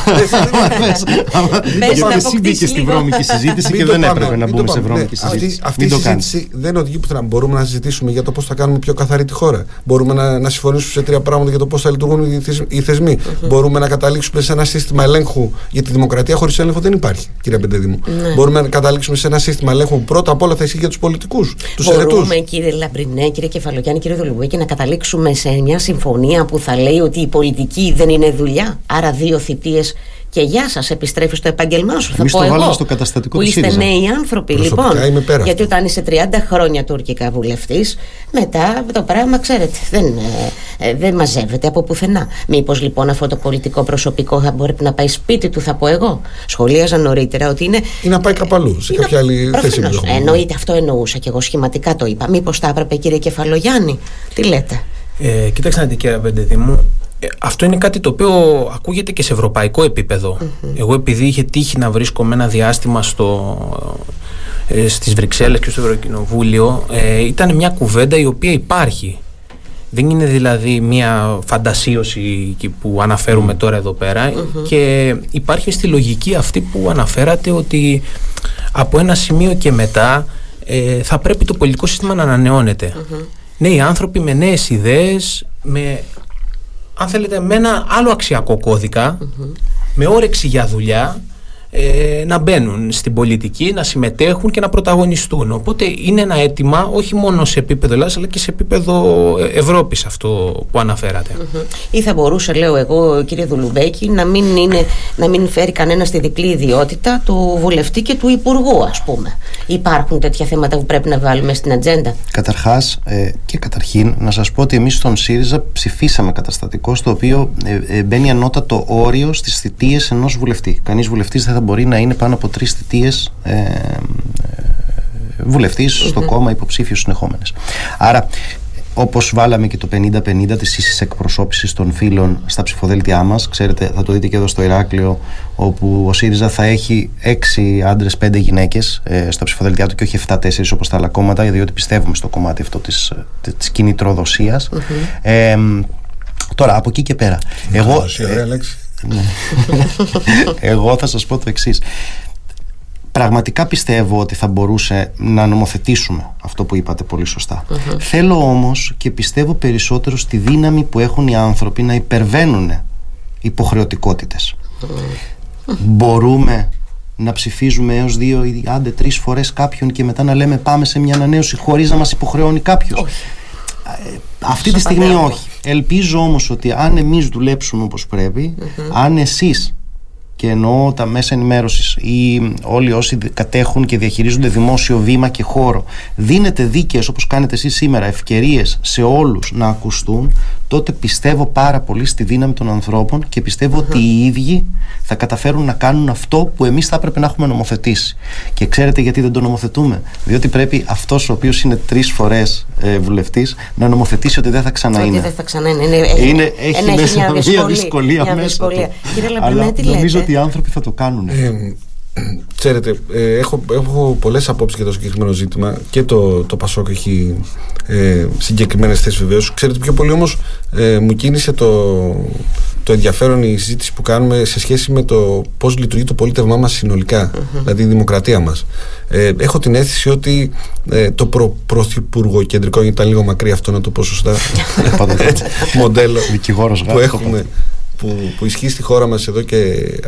Speaker 3: Γιατί εσύ μπήκες στη βρώμικη συζήτηση και δεν έπρεπε να μπούμε σε βρώμικη ναι, συζήτηση.
Speaker 4: Αυτή η συζήτηση δεν οδηγεί πουθενά. Μπορούμε να συζητήσουμε για το πώς θα κάνουμε πιο καθαρή τη χώρα. Μπορούμε να συμφωνήσουμε σε τρία πράγματα για το πώς θα λειτουργούν οι θεσμοί. Μπορούμε να καταλήξουμε σε ένα σύστημα ελέγχου. Γιατί τη δημοκρατία χωρίς έλεγχο δεν υπάρχει, κύριε Πεντεδίμου. Ναι. Μπορούμε να καταλήξουμε σε ένα σύστημα ελέγχου που πρώτα απ' όλα θα ισχύει για τους πολιτικούς. Τους
Speaker 1: αιρετούς. Μπορούμε, κύριε Λαμπρινέ, κύριε Κεφαλογιάννη, κύριε Δολουμπέκη, να καταλήξουμε σε μια συμφωνία που θα λέει ότι η πολιτική δεν είναι δουλειά. Άρα δύο θητείες και γεια σας, επιστρέφει στο επάγγελμά σου.
Speaker 3: Εμείς θα πω εγώ. Στο καταστατικό
Speaker 1: που είστε νέοι άνθρωποι, λοιπόν. Γιατί όταν είσαι 30 χρόνια τουρκικά βουλευτής, μετά το πράγμα, ξέρετε, δεν, ε, ε, δεν μαζεύεται από πουθενά. Μήπως λοιπόν αυτό το πολιτικό προσωπικό θα μπορεί να πάει σπίτι του, θα πω εγώ. Σχολίαζα νωρίτερα ότι είναι.
Speaker 4: ή να πάει κάπου αλλού, σε κάποια άλλη θέση.
Speaker 1: Εννοείται, αυτό εννοούσα και εγώ σχηματικά το είπα. Μήπως θα έπρεπε, κύριε Κεφαλογιάννη, τι λέτε;
Speaker 2: Ε, κοιτάξτε να δει, κύριε Πεντεδήμου, ε, αυτό είναι κάτι το οποίο ακούγεται και σε ευρωπαϊκό Εγώ επειδή είχε τύχει να βρίσκομαι ένα διάστημα στο, ε, στις Βρυξέλλες και στο Ευρωκοινοβούλιο ε, ήταν μια κουβέντα η οποία υπάρχει. Δεν είναι δηλαδή μια φαντασίωση που αναφέρουμε τώρα εδώ και υπάρχει στη λογική αυτή που αναφέρατε ότι από ένα σημείο και μετά ε, θα πρέπει το πολιτικό σύστημα να ανανεώνεται. Νέοι άνθρωποι με νέες ιδέες, με αν θέλετε, με ένα άλλο αξιακό με όρεξη για δουλειά, ε, να μπαίνουν στην πολιτική, να συμμετέχουν και να πρωταγωνιστούν. Οπότε είναι ένα αίτημα όχι μόνο σε επίπεδο Ελλάδας αλλά και σε επίπεδο Ευρώπης αυτό που αναφερατε
Speaker 1: Ή θα μπορούσε, λέω εγώ, κύριε Δουλουμπέκη, να μην, είναι, να μην φέρει κανένα στη διπλή ιδιότητα του βουλευτή και του υπουργού, ας πούμε. Υπάρχουν τέτοια θέματα που πρέπει να βάλουμε στην ατζέντα.
Speaker 3: Καταρχάς ε, και καταρχήν, να σας πω ότι εμείς στον ΣΥΡΙΖΑ ψηφίσαμε καταστατικό στο οποίο ε, ε, μπαίνει ανώτατο όριο στις θητείες ενός βουλευτή. Κανείς βουλευτής δεν θα μπορεί να είναι πάνω από τρεις θητείες ε, ε, βουλευτής στο κόμμα υποψήφιος συνεχόμενες. Άρα, όπως βάλαμε και το 50-50 της ίσης εκπροσώπησης των φίλων στα ψηφοδέλτια μας, ξέρετε, θα το δείτε και εδώ στο Ηράκλειο, όπου ο ΣΥΡΙΖΑ θα έχει 6 άντρες, 5 γυναίκες ε, στα ψηφοδέλτια του και όχι 7-4 όπως τα άλλα κόμματα, διότι πιστεύουμε στο κομμάτι αυτό της της κινητροδοσίας. Ε, τώρα, από εκεί και πέρα.
Speaker 4: Εγώ,
Speaker 3: ναι. Εγώ θα σας πω το εξής. Πραγματικά πιστεύω ότι θα μπορούσε να νομοθετήσουμε αυτό που είπατε πολύ Θέλω όμως και πιστεύω περισσότερο στη δύναμη που έχουν οι άνθρωποι να υπερβαίνουν υποχρεωτικότητες. Μπορούμε να ψηφίζουμε έως δύο ή άντε τρεις φορές κάποιον και μετά να λέμε πάμε σε μια ανανέωση χωρίς να μας υποχρεώνει κάποιος. Ε, αυτή τη στιγμή όχι. Ελπίζω όμως ότι αν εμείς δουλέψουμε όπως πρεπει αν εσείς και εννοώ τα μέσα ενημέρωσης ή όλοι όσοι κατέχουν και διαχειρίζονται δημόσιο βήμα και χώρο, δίνετε δίκαιε όπως κάνετε εσείς σήμερα ευκαιρίες σε όλους να ακουστούν, τότε πιστεύω πάρα πολύ στη δύναμη των ανθρώπων και πιστεύω ότι οι ίδιοι θα καταφέρουν να κάνουν αυτό που εμείς θα έπρεπε να έχουμε νομοθετήσει. Και ξέρετε γιατί δεν το νομοθετούμε; Διότι πρέπει αυτός ο οποίος είναι τρεις φορές ε, βουλευτής να νομοθετήσει ότι δεν θα ξανά είναι.
Speaker 1: δεν θα ξανά είναι. είναι,
Speaker 3: είναι έχει, μέσα μια δυσκολία, δυσκολία μια μέσα. Δυσκολία.
Speaker 1: Κύριε Αλλά
Speaker 3: νομίζω ότι οι άνθρωποι θα το κάνουν. Ε,
Speaker 4: Ξέρετε, ε, έχω, έχω πολλές απόψεις για το συγκεκριμένο ζήτημα και το, το Πασόκ έχει ε, συγκεκριμένες θέσεις βεβαίως. Ξέρετε, πιο πολύ όμως ε, μου κίνησε το, το ενδιαφέρον η συζήτηση που κάνουμε σε σχέση με το πώς λειτουργεί το πολίτευμά μας συνολικα δηλαδή η δημοκρατία μας. Ε, έχω την αίσθηση ότι ε, το προ, πρωθυπουργό κεντρικό, ήταν λίγο μακρύ αυτό να το πω σωστά, μοντέλο που έχουμε που, που ισχύει στη χώρα μας εδώ και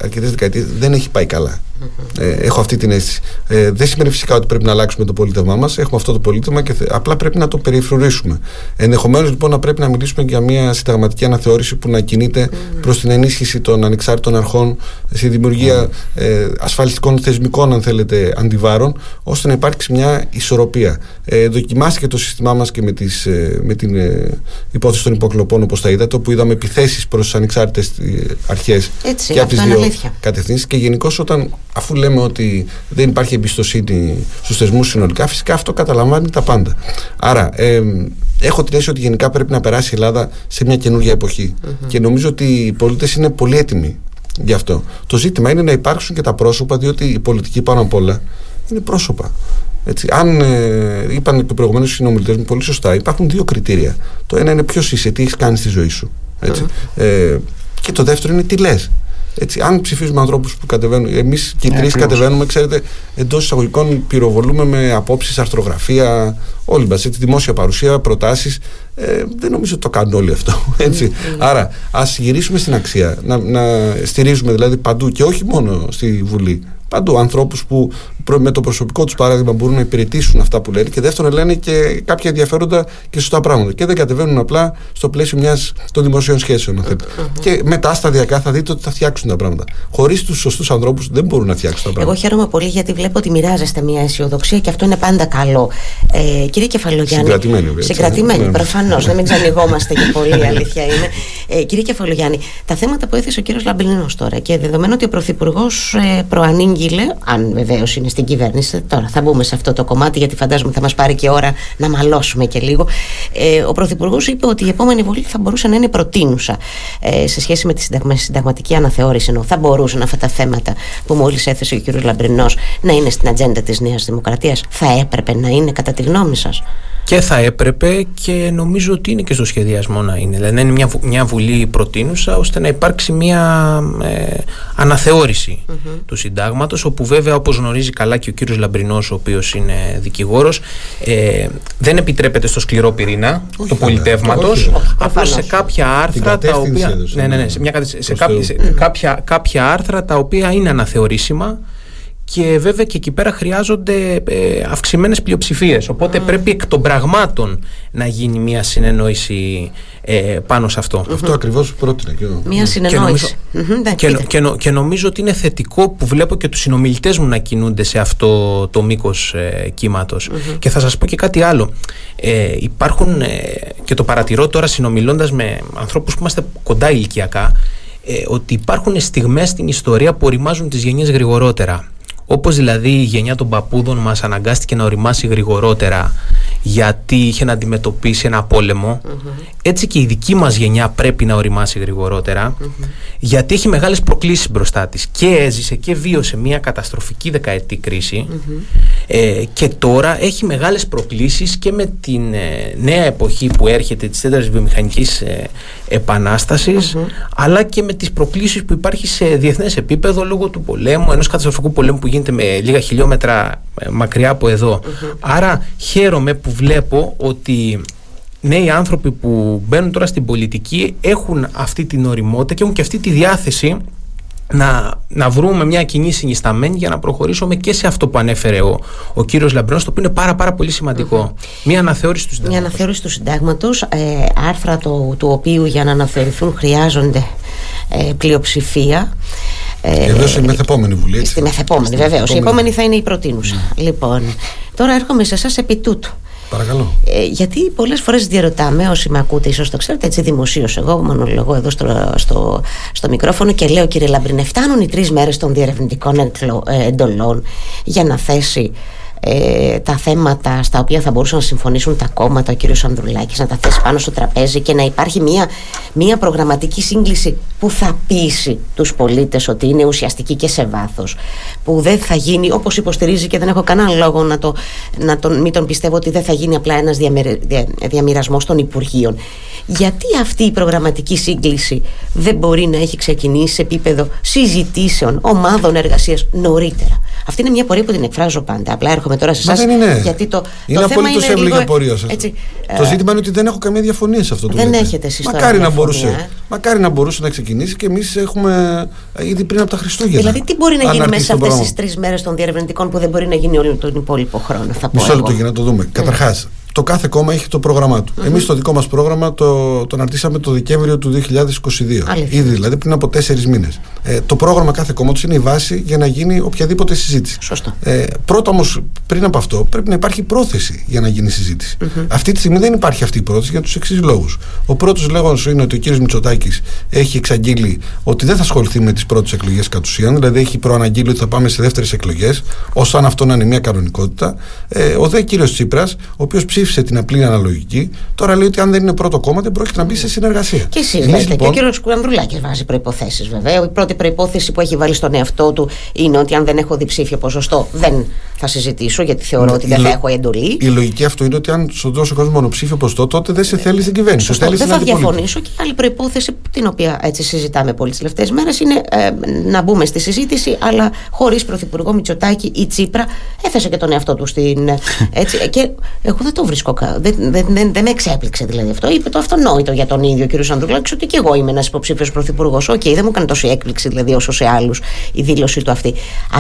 Speaker 4: αρκετές δεκαετίες δεν έχει πάει καλά. Ε, έχω αυτή την αίσθηση. Ε, δεν σημαίνει φυσικά ότι πρέπει να αλλάξουμε το πολίτευμά μας. Έχουμε αυτό το πολίτευμα και απλά πρέπει να το περιφρουρήσουμε. Ενδεχομένως λοιπόν να πρέπει να μιλήσουμε για μια συνταγματική αναθεώρηση που να κινείται προς την ενίσχυση των ανεξάρτητων αρχών, στη δημιουργία ε, ασφαλιστικών θεσμικών, αν θέλετε, αντιβάρων, ώστε να υπάρξει μια ισορροπία. Ε, δοκιμάστηκε το σύστημά μας και με, τις, ε, με την ε, υπόθεση των υποκλοπών, όπως τα είδατε, όπου είδαμε επιθέσεις προς τι ανεξάρτητε αρχές και από τις δύο κατευθύνσεις. Και γενικώς όταν αφού λέμε ότι δεν υπάρχει εμπιστοσύνη στους θεσμούς συνολικά, φυσικά αυτό καταλαμβάνει τα πάντα. Άρα, ε, έχω την αίσθηση ότι γενικά πρέπει να περάσει η Ελλάδα σε μια καινούργια Και νομίζω ότι οι πολίτες είναι πολύ έτοιμοι γι' αυτό. Το ζήτημα είναι να υπάρξουν και τα πρόσωπα, διότι η πολιτική πάνω απ' όλα είναι πρόσωπα. Έτσι, αν ε, είπαν και προηγουμένως οι συνομιλητές μου πολύ σωστά, υπάρχουν δύο κριτήρια. Το ένα είναι ποιος είσαι, τι έχεις κάνει στη ζωή σου. Έτσι. Ε, και το δεύτερο είναι τι λες έτσι, αν ψηφίζουμε ανθρώπους που κατεβαίνουν, εμείς και οι τρεις κατεβαίνουμε, ξέρετε, εντός εισαγωγικών πυροβολούμε με απόψεις, αρθρογραφία, όλοι μας. Δημόσια παρουσία, προτάσεις. Ε, δεν νομίζω ότι το κάνουν όλοι αυτό. Έτσι. Άρα, ας γυρίσουμε στην αξία. Να, να στηρίζουμε δηλαδή παντού και όχι μόνο στη Βουλή παντού ανθρώπους που με το προσωπικό τους παράδειγμα μπορούν να υπηρετήσουν αυτά που λένε και δεύτερον λένε και κάποια ενδιαφέροντα και σωστά πράγματα. Και δεν κατεβαίνουν απλά στο πλαίσιο μια των δημοσίων σχέσεων, αν Και μετά σταδιακά θα δείτε ότι θα φτιάξουν τα πράγματα. Χωρίς τους σωστούς ανθρώπους δεν μπορούν να φτιάξουν τα πράγματα.
Speaker 1: Εγώ χαίρομαι πολύ γιατί βλέπω ότι μοιράζεστε μια αισιοδοξία και αυτό είναι πάντα καλό. Ε, κύριε Κεφαλογιάννη.
Speaker 4: Συγκρατημένη, βέβαια.
Speaker 1: Συγκρατημένη, ναι, ναι. προφανώς. να μην ξανηγόμαστε και πολύ, αλήθεια είναι. Ε, κύριε Κεφαλογιάννη, τα θέματα που έθεσε ο κύριος Λαμπρινό τώρα και δεδομένου ότι ο Πρωθυπουργός ε, προανήγγειλε, αν βεβαίως είναι στην κυβέρνηση, τώρα θα μπούμε σε αυτό το κομμάτι γιατί φαντάζομαι θα μας πάρει και ώρα να μαλώσουμε και λίγο. Ε, ο Πρωθυπουργός είπε ότι η επόμενη βολή θα μπορούσε να είναι προτείνουσα ε, σε σχέση με τη συνταγματική αναθεώρηση. Ενώ θα μπορούσαν αυτά τα θέματα που μόλις έθεσε ο κ. Λαμπρινός να είναι στην ατζέντα της Νέας Δημοκρατίας. Θα έπρεπε να είναι κατά τη γνώμη σας;
Speaker 2: Και θα έπρεπε και νομίζω ότι είναι και στο σχεδιασμό να είναι. Δηλαδή να είναι μια, μια βουλή προτείνουσα ώστε να υπάρξει μια ε, αναθεώρηση του συντάγματος όπου βέβαια όπως γνωρίζει καλά και ο κύριος Λαμπρινός ο οποίος είναι δικηγόρος ε, δεν επιτρέπεται στο σκληρό πυρήνα του πολιτεύματος απλώς σε κάποια άρθρα τα οποία, ναι, ναι, ναι, σε, μια, σε, κάποια, σε κάποια, κάποια άρθρα τα οποία είναι αναθεωρήσιμα και βέβαια και εκεί πέρα χρειάζονται ε, αυξημένες πλειοψηφίες οπότε πρέπει εκ των πραγμάτων να γίνει μια συνεννόηση ε, πάνω σε αυτό.
Speaker 4: Αυτό ακριβώς πρότεινα και εγώ.
Speaker 1: Μια συνεννόηση.
Speaker 2: Και, νομίζω, και, και, νομίζω ότι είναι θετικό που βλέπω και τους συνομιλητές μου να κινούνται σε αυτό το μήκος ε, κυματος Και θα σας πω και κάτι άλλο. Ε, υπάρχουν ε, και το παρατηρώ τώρα συνομιλώντας με ανθρώπους που είμαστε κοντά ηλικιακά ε, ότι υπάρχουν στιγμές στην ιστορία που οριμάζουν τις γενιές γρηγορότερα. Όπως δηλαδή η γενιά των παππούδων μας αναγκάστηκε να οριμάσει γρηγορότερα γιατί είχε να αντιμετωπίσει ένα έτσι και η δική μας γενιά πρέπει να οριμάσει γιατί έχει μεγάλες προκλήσεις μπροστά της και έζησε και βίωσε μια καταστροφική δεκαετή ε, και τώρα έχει μεγάλες προκλήσεις και με την ε, νέα εποχή που έρχεται της τέταρτης βιομηχανικής ε, επαναστασης αλλά και με τις προκλήσεις που υπάρχει σε διεθνές επίπεδο λόγω του πολέμου, ενός καταστροφικού πολέμου που γίνεται με λίγα χιλιόμετρα ε, μακριά από Άρα χαίρομαι που βλέπω ότι νέοι άνθρωποι που μπαίνουν τώρα στην πολιτική έχουν αυτή την οριμότητα και έχουν και αυτή τη διάθεση να, να βρούμε μια κοινή συνισταμένη για να προχωρήσουμε και σε αυτό που ανέφερε ο, ο κύριος Λαμπρός το οποίο είναι πάρα πάρα πολύ Μια αναθεώρηση του συντάγματος.
Speaker 1: Μια αναθεώρηση του συντάγματος, ε, άρθρα το, του οποίου για να αναθεωρηθούν χρειάζονται ε, πλειοψηφία.
Speaker 4: Ε, Βεβαίω η μεθεπόμενη Βουλή. Έτσι.
Speaker 1: Στη μεθεπόμενη, βεβαίως. Η επόμενη θα είναι η προτείνουσα. Mm. Λοιπόν, τώρα έρχομαι σε εσάς επί τούτου.
Speaker 4: Παρακαλώ.
Speaker 1: Ε, γιατί πολλές φορές διαρωτάμε, όσοι με ακούτε, ίσως το ξέρετε έτσι δημοσίως, εγώ μονολογώ εδώ στο, στο, στο μικρόφωνο και λέω, κύριε Λαμπρινέ, φτάνουν οι τρεις μέρες των διερευνητικών ε, εντολών για να θέσει ε, τα θέματα στα οποία θα μπορούσαν να συμφωνήσουν τα κόμματα, ο κύριος Ανδρουλάκης να τα θέσει πάνω στο τραπέζι και να υπάρχει μια, μια προγραμματική σύγκλιση που θα πείσει τους πολίτες ότι είναι ουσιαστική και σε βάθος που δεν θα γίνει όπως υποστηρίζει και δεν έχω κανένα λόγο να, το, να τον, μην τον πιστεύω ότι δεν θα γίνει απλά ένας διαμοιρασμός των Υπουργείων γιατί αυτή η προγραμματική σύγκληση δεν μπορεί να έχει ξεκινήσει σε επίπεδο συζητήσεων, ομάδων εργασίας νωρίτερα; Αυτή είναι μια πορεία που την εκφράζω πάντα. Απλά έρχομαι τώρα σε εσάς. Γιατί το,
Speaker 4: είναι
Speaker 1: το
Speaker 4: απολύτως εύλογη η πορεία σα. Το ε, ζήτημα είναι ότι δεν έχω καμία διαφωνία σε αυτό το
Speaker 1: Δεν έχετε εσείς
Speaker 4: Μακάρι να μπορούσε. Ε. Μακάρι να μπορούσε να ξεκινήσει και εμείς έχουμε ε, ήδη πριν από τα Χριστούγεννα.
Speaker 1: Δηλαδή, τι μπορεί να γίνει μέσα σε αυτές τις τρεις μέρες των διερευνητικών που δεν μπορεί να γίνει όλο τον υπόλοιπο χρόνο. Θα πω
Speaker 4: Μισό λεπτό για να το δούμε. Καταρχάς, το κάθε κόμμα έχει το πρόγραμμά του. Mm-hmm. Εμείς το δικό μας πρόγραμμα το, το αναρτήσαμε το Δεκέμβριο του 2022. Ήδη δηλαδή πριν από τέσσερις μήνες. Ε, το πρόγραμμα κάθε κόμματο είναι η βάση για να γίνει οποιαδήποτε συζήτηση.
Speaker 1: Σωστό.
Speaker 4: Ε, πρώτα όμως, πριν από αυτό, πρέπει να υπάρχει πρόθεση για να γίνει συζήτηση. Mm-hmm. Αυτή τη στιγμή δεν υπάρχει αυτή η πρόθεση για τους εξής λόγους. Ο πρώτος λέγοντα είναι ότι ο κ. Μητσοτάκης έχει εξαγγείλει ότι δεν θα ασχοληθεί με τις πρώτες εκλογές κατ' ουσίαν, δηλαδή έχει προαναγγείλει ότι θα πάμε σε δεύτερες εκλογές, ως αν αυτό να είναι μια κανονικότητα. Ε, ο δε κ. Τσίπρας, ο οποίος ψήφισε ψήφισε την απλή αναλογική, τώρα λέει ότι αν δεν είναι πρώτο κόμμα δεν πρόκειται να μπει σε συνεργασία.
Speaker 1: Και εσεί λέτε. Λοιπόν... Και ο κύριος Κουανδρουλάκη βάζει προποθέσει βέβαια. Η πρώτη προπόθεση που έχει βάλει στον εαυτό του είναι ότι αν δεν έχω διψήφιο ποσοστό δεν θα συζητήσω γιατί θεωρώ ότι δεν θα έχω εντολή.
Speaker 4: Η λογική αυτό είναι ότι αν σου δώσει ο κόσμος μονοψήφιο ποσοστό, τότε δεν σε θέλει στην κυβέρνηση.
Speaker 1: Σωστό, δεν θα διαφωνήσω. Και άλλη προπόθεση, την οποία έτσι συζητάμε πολύ τις τελευταίες μέρες, είναι ε, να μπούμε στη συζήτηση, αλλά χωρίς πρωθυπουργό Μητσοτάκη ή Τσίπρα. Έθεσε και τον εαυτό του στην. Έτσι, και εγώ δεν το βρίσκω βρίσκω. Δεν, δεν, δεν, δεν με εξέπληξε δηλαδή αυτό. Είπε το αυτονόητο για τον ίδιο κύριο Ανδρουλάκη ότι και εγώ είμαι ένας υποψήφιος πρωθυπουργός. OK, okay, δεν μου έκανε τόσο έκπληξη δηλαδή όσο σε άλλους η δήλωσή του αυτή.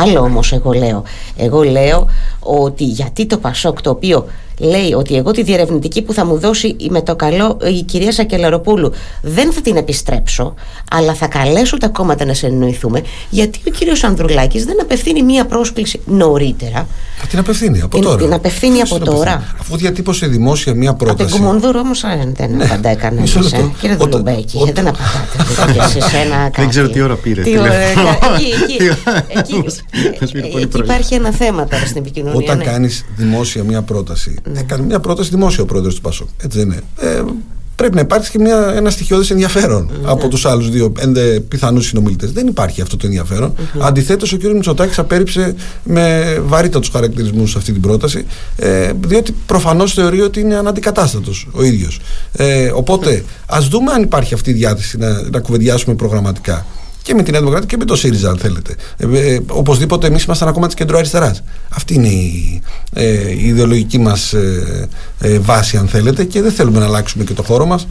Speaker 1: Άλλο όμως εγώ λέω. Εγώ λέω ότι γιατί το Πασόκ το οποίο λέει ότι εγώ τη διερευνητική που θα μου δώσει με το καλό η κυρία Σακελαροπούλου δεν θα την επιστρέψω, αλλά θα καλέσω τα κόμματα να συνεννοηθούμε, γιατί ο κύριος Ανδρουλάκης δεν απευθύνει μία πρόσκληση νωρίτερα.
Speaker 4: Θα την απευθύνει από τώρα.
Speaker 1: Την απευθύνει από τώρα.
Speaker 4: Αφού διατύπωσε δημόσια μία πρόταση. Από
Speaker 1: την Κουμονδούρο όμως δεν ναι. απαντάει κανένας. Ε. Κύριε Δουλουμπέκη, γιατί δεν απαντάτε.
Speaker 3: Δεν ξέρω τι ώρα πήρε.
Speaker 1: Εκεί υπάρχει ένα θέμα τώρα στην επικοινωνία.
Speaker 4: Όταν ναι. κάνεις δημόσια μία πρόταση ναι. έκανε μια πρόταση δημόσια ο πρόεδρος του Πασόκ. Έτσι δεν είναι. Ε, πρέπει να υπάρξει και μια, ένα στοιχειώδης ενδιαφέρον ναι. από τους άλλους δύο πέντε πιθανούς συνομιλητές. Δεν υπάρχει αυτό το ενδιαφέρον. Mm-hmm. Αντιθέτως, ο κ. Μητσοτάκης απέρριψε με βαρύτατους χαρακτηρισμούς αυτή την πρόταση, ε, διότι προφανώς θεωρεί ότι είναι αναντικατάστατος ο ίδιος. Ε, οπότε, ας δούμε αν υπάρχει αυτή η διάθεση να, να κουβεντιάσουμε προγραμματικά και με την Νέα Δημοκρατία και με το ΣΥΡΙΖΑ, αν θέλετε. Ε, ε, οπωσδήποτε εμείς ήμασταν ακόμα της κεντροαριστεράς. Αυτή είναι η, ε, η ιδεολογική μας ε, ε, βάση, αν θέλετε, και δεν θέλουμε να αλλάξουμε και το χώρο μας.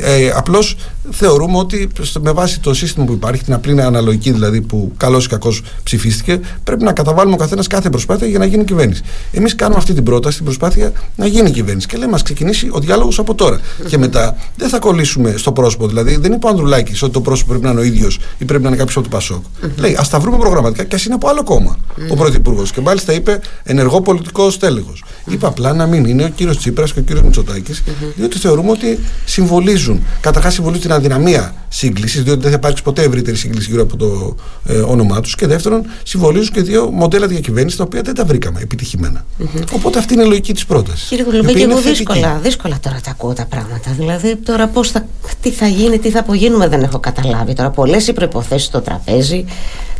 Speaker 4: Ε, Απλώς θεωρούμε ότι με βάση το σύστημα που υπάρχει, την απλή αναλογική δηλαδή που καλός ή κακός ψηφίστηκε, πρέπει να καταβάλουμε ο καθένας κάθε προσπάθεια για να γίνει κυβέρνηση. Εμείς κάνουμε αυτή την πρόταση, την προσπάθεια να γίνει κυβέρνηση. Και λέμε, ας ξεκινήσει ο διάλογος από τώρα. Και μετά δεν θα κολλήσουμε στο πρόσωπο. Δηλαδή, δεν είπε ο Ανδρουλάκης ότι το πρόσωπο πρέπει να είναι ο ίδιος ή πρέπει να είναι κάποιος από το Πασόκ. Λέει, ας τα βρούμε προγραμματικά και ας είναι από άλλο κόμμα ο Πρωθυπουργός. Και μάλιστα είπε ενεργό πολιτικός στέλεχος. Είπε απλά να μην είναι ο κύριος Τσίπρας και ο κύριος Μητσοτάκης, διότι θεωρούμε ότι συμβολίζουν. Καταρχάς συμβολίζουν την αδυναμία σύγκλησης, διότι δεν θα υπάρξει ποτέ ευρύτερη σύγκληση γύρω από το ε, όνομά τους. Και δεύτερον, συμβολίζουν και δύο μοντέλα διακυβέρνησης τα οποία δεν τα βρήκαμε επιτυχημένα. Οπότε αυτή είναι η λογική της πρότασης.
Speaker 1: Κύριε Δουλουμπέκη, εγώ δύσκολα, δύσκολα τώρα τα ακούω τα πράγματα. Δηλαδή, τώρα πώς θα, τι θα γίνει, τι θα απογίνουμε, δεν έχω καταλάβει. Τώρα, πολλές οι προποθέσει στο τραπέζι.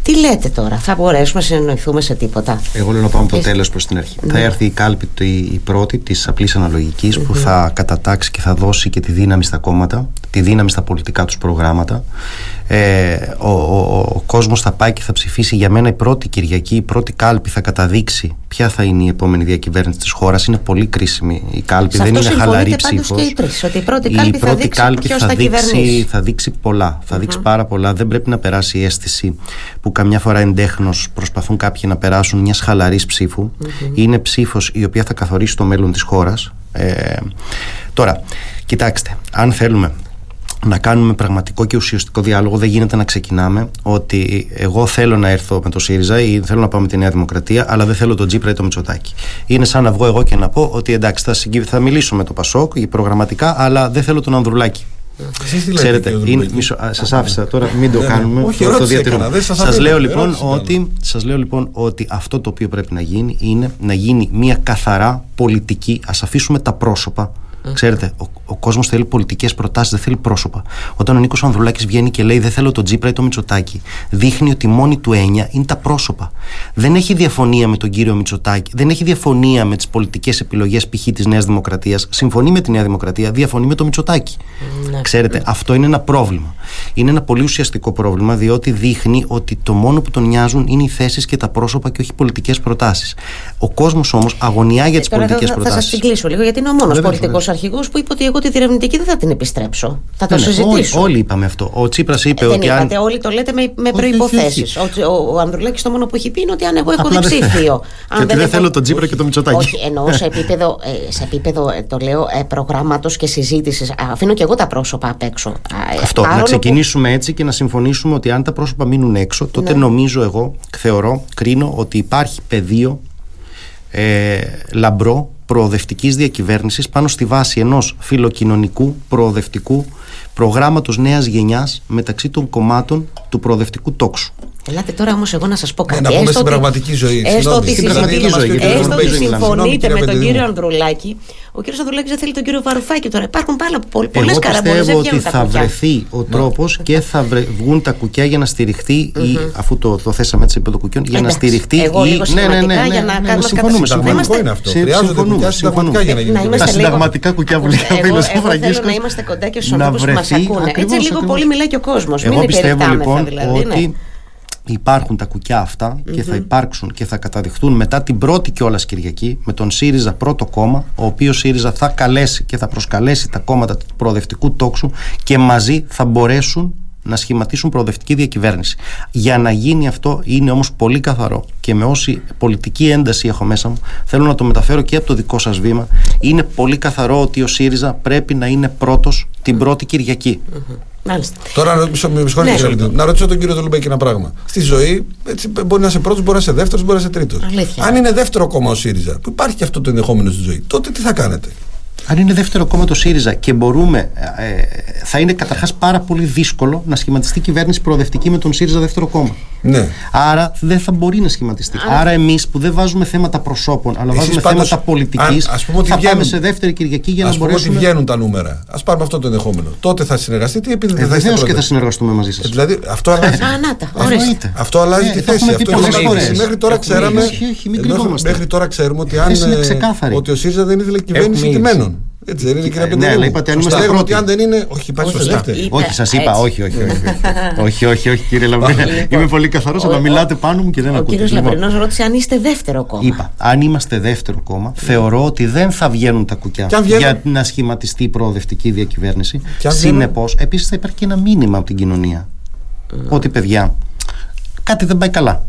Speaker 1: Τι λέτε τώρα, θα μπορέσουμε να συνεννοηθούμε σε τίποτα;
Speaker 3: Εγώ λέω να πάμε από το τέλο προς την αρχή. Ναι. Θα έρθει η κάλπη η πρώτη της απλής που θα κατατάξει και θα δώσει και τη δύναμη στα κόμματα, τη δύναμη στα πολιτικά τους προγράμματα. Ε, ο, ο, ο κόσμος θα πάει και θα ψηφίσει. Για μένα η πρώτη Κυριακή, η πρώτη κάλπη θα καταδείξει ποια θα είναι η επόμενη διακυβέρνηση της χώρας. Είναι πολύ κρίσιμη η κάλπη,
Speaker 1: σε
Speaker 3: δεν είναι χαλαρή ψήφος.
Speaker 1: Η πρώτη κάλπη, η πρώτη θα, δείξει θα,
Speaker 3: δείξει, θα δείξει πολλά. Θα δείξει πάρα πολλά. Δεν πρέπει να περάσει η αίσθηση που καμιά φορά εντέχνω προσπαθούν κάποιοι να περάσουν μιας χαλαρής ψήφου. Είναι ψήφος η οποία θα καθορίσει το μέλλον της χώρας. Ε, τώρα, κοιτάξτε, αν θέλουμε να κάνουμε πραγματικό και ουσιαστικό διάλογο. Δεν γίνεται να ξεκινάμε ότι εγώ θέλω να έρθω με το ΣΥΡΙΖΑ ή θέλω να πάω με τη Νέα Δημοκρατία, αλλά δεν θέλω τον Τζίπρα ή το Μητσοτάκι. Είναι σαν να βγω εγώ και να πω ότι εντάξει, θα, θα μιλήσω με το Πασόκ προγραμματικά, αλλά δεν θέλω τον Ανδρουλάκη. Ξέρετε, σας άφησα τώρα, μην το ναι, ναι. κάνουμε.
Speaker 4: Όχι, το
Speaker 3: διατηρούμε. Σας λέω, λοιπόν ότι, σας λέω λοιπόν ότι αυτό το οποίο πρέπει να γίνει είναι να γίνει μια καθαρά πολιτική. Α αφήσουμε τα πρόσωπα Ξέρετε, ο, ο κόσμος θέλει πολιτικές προτάσεις, δεν θέλει πρόσωπα. Όταν ο Νίκος Ανδρουλάκης βγαίνει και λέει Δεν θέλω τον Τζίπρα ή το Μητσοτάκη, δείχνει ότι μόνη του έννοια είναι τα πρόσωπα. Δεν έχει διαφωνία με τον κύριο Μητσοτάκη, δεν έχει διαφωνία με τις πολιτικές επιλογές π.χ. της Νέας Δημοκρατίας. Συμφωνεί με τη Νέα Δημοκρατία, διαφωνεί με το Μητσοτάκη. Ναι. Ξέρετε, αυτό είναι ένα πρόβλημα. Είναι ένα πολύ ουσιαστικό πρόβλημα, διότι δείχνει ότι το μόνο που τον νοιάζουν είναι οι θέσεις και τα πρόσωπα και όχι πολιτικές προτάσεις. Ο κόσμος όμως αγωνιά για τις πολιτικές προτάσει.
Speaker 1: Θα σας κλείσω λίγο, γιατί είναι ο μόνος πολιτικός αρχηγό που είπε ότι εγώ τη διερευνητική δεν θα την επιστρέψω. Θα το ναι, ναι συζητήσω.
Speaker 3: Όλοι, όλοι είπαμε αυτό. Ο Τσίπρας είπε
Speaker 1: ε,
Speaker 3: ότι.
Speaker 1: Δεν είπατε, όλοι το λέτε με, με προποθέσει. Ο, ο, ο Ανδρουλάκης το μόνο που έχει πει είναι ότι αν εγώ έχω διψήφιο.
Speaker 3: αν δεν, δεν θέλω τον Τσίπρα και τον Μητσοτάκη.
Speaker 1: Όχι, εννοώ σε επίπεδο, ε, σε επίπεδο ε, το λέω, ε, προγράμματος και συζήτησης. Αφήνω και εγώ τα πρόσωπα απ' έξω.
Speaker 3: Αυτό. Να ξεκινήσουμε έτσι και να συμφωνήσουμε ότι αν τα πρόσωπα μείνουν έξω, τότε ναι. νομίζω εγώ, θεωρώ, κρίνω ότι υπάρχει πεδίο ε, λαμπρό προοδευτικής διακυβέρνησης πάνω στη βάση ενός φιλοκοινωνικού προοδευτικού προγράμματος νέας γενιάς μεταξύ των κομμάτων του προοδευτικού τόξου.
Speaker 1: Ελάτε τώρα όμως εγώ να σας πω κάτι.
Speaker 4: Ναι, να πούμε στην πραγματική ζωή.
Speaker 1: Έστω ότι, συμφωνείτε με τον κύριο Ανδρουλάκη. Ο κύριος Ανδρουλάκης δεν θέλει τον κύριο Βαρουφάκη τώρα. Υπάρχουν πολλές καραμπόλε.
Speaker 3: Εγώ πιστεύω ότι θα βρεθεί ο τρόπος και θα βγουν τα κουκιά για να στηριχτεί, αφού το θέσαμε έτσι επί των κουκιών, για να στηριχτεί.
Speaker 1: Εγώ λίγο ναι, ναι, ναι, για να κάνουμε
Speaker 3: Συμφωνούμε.
Speaker 4: Συνταγματικό είναι αυτό. Χρειάζονται κουκιά συνταγματικά για να γίνει.
Speaker 3: Τα συνταγματικά κουκιά που λέει ο
Speaker 1: φίλος Θέλω να είμαστε κοντά και στου ανθρώπου που μας ακούνε. Έτσι λίγο πολύ μιλάει και ο κόσμος.
Speaker 3: Εγώ πιστεύω λοιπόν δηλαδή, ότι υπάρχουν τα κουκιά αυτά και θα υπάρξουν και θα καταδειχθούν μετά την πρώτη κιόλας Κυριακή με τον ΣΥΡΙΖΑ πρώτο κόμμα, ο οποίος ΣΥΡΙΖΑ θα καλέσει και θα προσκαλέσει τα κόμματα του προοδευτικού τόξου και μαζί θα μπορέσουν να σχηματίσουν προοδευτική διακυβέρνηση. Για να γίνει αυτό είναι όμως πολύ καθαρό και με όση πολιτική ένταση έχω μέσα μου θέλω να το μεταφέρω και από το δικό σας βήμα είναι πολύ καθαρό ότι ο ΣΥΡΙΖΑ πρέπει να είναι πρώτος την πρώτη Κυριακή.
Speaker 1: Μάλιστα.
Speaker 4: Τώρα με ναι. να ρωτήσω τον κύριο Τολουμπέκη ένα πράγμα. Στη ζωή έτσι, μπορεί να είσαι πρώτος, μπορεί να είσαι δεύτερος, μπορεί να είσαι τρίτος. Αν είναι δεύτερο κόμμα ο ΣΥΡΙΖΑ, που υπάρχει και αυτό το ενδεχόμενο στη ζωή, τότε τι θα κάνετε;
Speaker 3: Αν είναι δεύτερο κόμμα το ΣΥΡΙΖΑ και μπορούμε, ε, θα είναι καταρχάς πάρα πολύ δύσκολο να σχηματιστεί κυβέρνηση προοδευτική με τον ΣΥΡΙΖΑ δεύτερο κόμμα.
Speaker 4: Ναι.
Speaker 3: Άρα δεν θα μπορεί να σχηματιστεί. Άρα, Άρα εμείς που δεν βάζουμε θέματα προσώπων, αλλά βάζουμε θέματα πολιτικής, θα βγαίνουν, πάμε σε δεύτερη Κυριακή για να μπορέσουμε.
Speaker 4: Α πούμε ότι βγαίνουν τα νούμερα. Α πάρουμε αυτό το ενδεχόμενο. Τότε θα συνεργαστείτε ή επειδή δεν
Speaker 3: ε, θα και θα συνεργαστούμε μαζί σας.
Speaker 4: Ε, δηλαδή αυτό αλλάζει. αυτό αλλάζει τη θέση. Μέχρι τώρα ξέραμε. Μέχρι τώρα ξέρουμε ότι ο ΣΥΡΙΖΑ δεν ήθελε κυβέρνηση τιμένων. Έτσι δεν είναι, κύριε
Speaker 3: Πεντέλη. Ναι, αλλά είπατε αν είμαστε πρώτοι.
Speaker 4: ότι αν δεν είναι. Όχι, υπάρχει σωστά.
Speaker 3: Όχι, σας είπα, όχι, όχι. Όχι, όχι, όχι, κύριε Λαμπρινό. Είμαι πολύ καθαρός, αλλά μιλάτε πάνω μου και δεν ακούτε.
Speaker 1: Ο κύριο Λαμπρινός ρώτησε αν είστε δεύτερο κόμμα.
Speaker 3: Είπα, αν είμαστε δεύτερο κόμμα, θεωρώ ότι δεν θα βγαίνουν τα κουκιά για να σχηματιστεί η προοδευτική διακυβέρνηση. Συνεπώς, επίσης θα υπάρχει και ένα μήνυμα από την κοινωνία. Ότι παιδιά, κάτι δεν πάει καλά.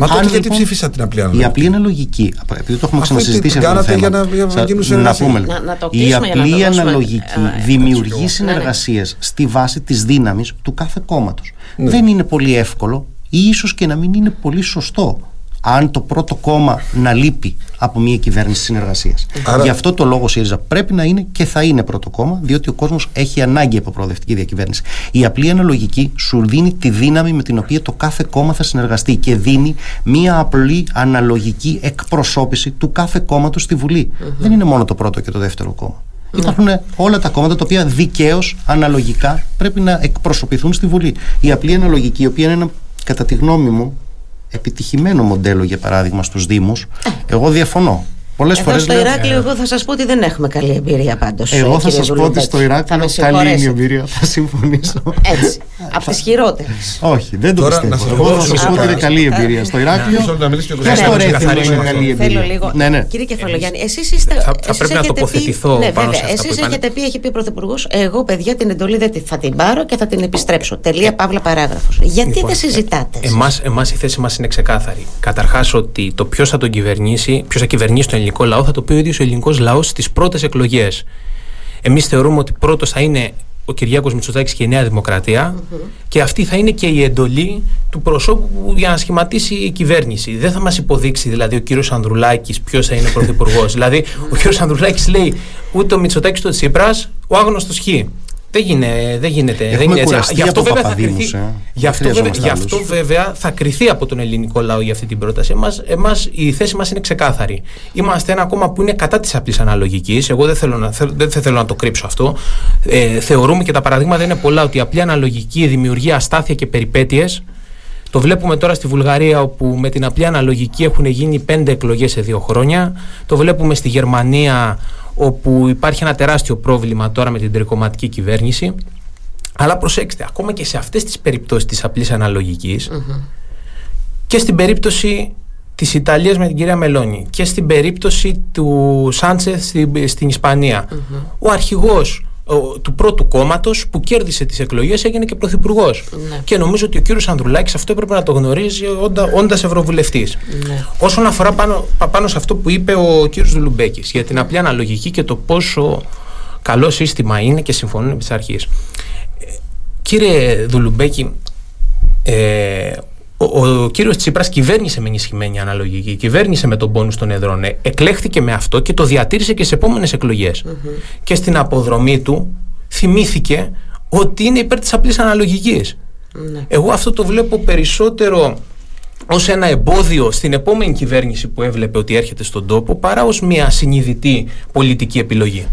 Speaker 1: Ναι.
Speaker 4: Μα τότε γιατί λοιπόν, ψήφισα την απλή αναλογική;
Speaker 3: Η απλή αναλογική, επειδή το έχουμε ξανασυζητήσει αυτό το θέμα.
Speaker 4: Για να, για να, γίνουν
Speaker 3: να πούμε, να, να η απλή αναλογική ε, δημιουργεί συνεργασίες στη βάση της δύναμης του κάθε κόμματος. Ναι. Δεν είναι πολύ εύκολο ή ίσως και να μην είναι πολύ σωστό αν το πρώτο κόμμα να λείπει από μια κυβέρνηση συνεργασίας. Άρα... Γι' αυτό το λόγο ΣΥΡΙΖΑ πρέπει να είναι και θα είναι πρώτο κόμμα, διότι ο κόσμος έχει ανάγκη από προοδευτική διακυβέρνηση. Η απλή αναλογική σου δίνει τη δύναμη με την οποία το κάθε κόμμα θα συνεργαστεί και δίνει μια απλή αναλογική εκπροσώπηση του κάθε κόμματος στη Βουλή. Δεν είναι μόνο το πρώτο και το δεύτερο κόμμα. Ναι. Υπάρχουν όλα τα κόμματα τα οποία δικαίως, αναλογικά πρέπει να εκπροσωπηθούν στη Βουλή. Η απλή αναλογική, η οποία είναι ένα, κατά τη γνώμη μου, επιτυχημένο μοντέλο για παράδειγμα στους Δήμους ε. εγώ διαφωνώ
Speaker 1: Πολλές φορές. Στο Ηράκλειο, εγώ θα σας πω ότι δεν έχουμε καλή εμπειρία πάντως.
Speaker 3: Εγώ θα σας πω ότι στο Ηράκλειο καλή είναι η εμπειρία. Θα συμφωνήσω.
Speaker 1: Έτσι. Από τις χειρότερες.
Speaker 3: Όχι, δεν το πιστεύω. Εγώ θα σας πω ότι είναι καλή εμπειρία. Στο Ηράκλειο. Και στο Ρέθινο είναι καλή εμπειρία.
Speaker 1: Ναι, ναι. Κύριε Κεφαλογιάννη, εσείς είστε.
Speaker 2: Θα πρέπει να τοποθετηθώ. Ναι, βέβαια.
Speaker 1: Εσείς έχετε πει, έχει πει ο Πρωθυπουργός, εγώ παιδιά την εντολή δεν θα την πάρω και θα την επιστρέψω. Τελεία παύλα παράγραφος. Γιατί λοιπόν, δεν συζητάτε.
Speaker 2: Εμά η θέση μας είναι ξεκάθαρη. Καταρχάς ότι το ποιος θα τον κυβερνήσει, ποιος θα κυβερνήσει το ελληνικό λαό θα το πει ο ίδιος ο ελληνικός λαός στις πρώτες εκλογές. Εμείς θεωρούμε ότι πρώτος θα είναι ο Κυριάκος Μητσοτάκης και η Νέα και αυτή θα είναι και η εντολή του προσώπου για να σχηματίσει η κυβέρνηση. Δεν θα μας υποδείξει δηλαδή ο κύριος Ανδρουλάκης ποιος θα είναι πρωθυπουργός. δηλαδή ο κύριος Ανδρουλάκης λέει ούτε ο Μητσοτάκης το Τσίπρας, ο άγνωστος Χ. Δεν, γίνε, δεν γίνεται.
Speaker 3: Έχουμε
Speaker 2: δεν είναι
Speaker 3: έτσι.
Speaker 2: Γι' αυτό, βέβαια θα,
Speaker 3: Παπαδήμους,
Speaker 2: κρυθεί,
Speaker 3: ε.
Speaker 2: γι αυτό,
Speaker 3: Δεν
Speaker 2: βέβαια,
Speaker 3: χρειαζόμαστε
Speaker 2: γι' αυτό
Speaker 3: άλλους.
Speaker 2: βέβαια θα κρυθεί από τον ελληνικό λαό για αυτή την πρόταση. Εμάς, εμάς η θέση μας είναι ξεκάθαρη. Είμαστε ένα κόμμα που είναι κατά της απλής αναλογικής. Εγώ δεν θέλω να, θέλω- δεν θέλω να το κρύψω αυτό. Ε, θεωρούμε και τα παραδείγματα είναι πολλά ότι η απλή αναλογική δημιουργεί αστάθεια και περιπέτειες. Το βλέπουμε τώρα στη Βουλγαρία όπου με την απλή αναλογική έχουν γίνει πέντε εκλογές σε δύο χρόνια. Το βλέπουμε στη Γερμανία όπου υπάρχει ένα τεράστιο πρόβλημα τώρα με την τρικοματική κυβέρνηση. Αλλά προσέξτε, ακόμα και σε αυτές τις περιπτώσεις της απλής αναλογικής, και στην περίπτωση της Ιταλίας με την κυρία Μελώνη και στην περίπτωση του Σάντσεθ στην, στην ισπανια ο αρχηγός ο- του πρώτου κόμματος που κέρδισε τις εκλογές έγινε και πρωθυπουργός. Και νομίζω ότι ο κύριος Ανδρουλάκης αυτό έπρεπε να το γνωρίζει όντα ευρωβουλευτής. Όσον αφορά πάνω, πα- πάνω σε αυτό που είπε ο κύριος Δουλουμπέκη για την απλή αναλογική και το πόσο καλό σύστημα είναι και συμφωνούν επί της αρχής. Κύριε Δουλουμπέκη, ε, ο, ο κύριος Τσίπρας κυβέρνησε με ενισχυμένη αναλογική, κυβέρνησε με τον πόνους των εδρών, ε, εκλέχθηκε με αυτό και το διατήρησε και σε επόμενες εκλογές. Και στην αποδρομή του θυμήθηκε ότι είναι υπέρ της απλής αναλογικής. Εγώ αυτό το βλέπω περισσότερο ως ένα εμπόδιο στην επόμενη κυβέρνηση που έβλεπε ότι έρχεται στον τόπο παρά ως μια συνειδητή πολιτική επιλογή.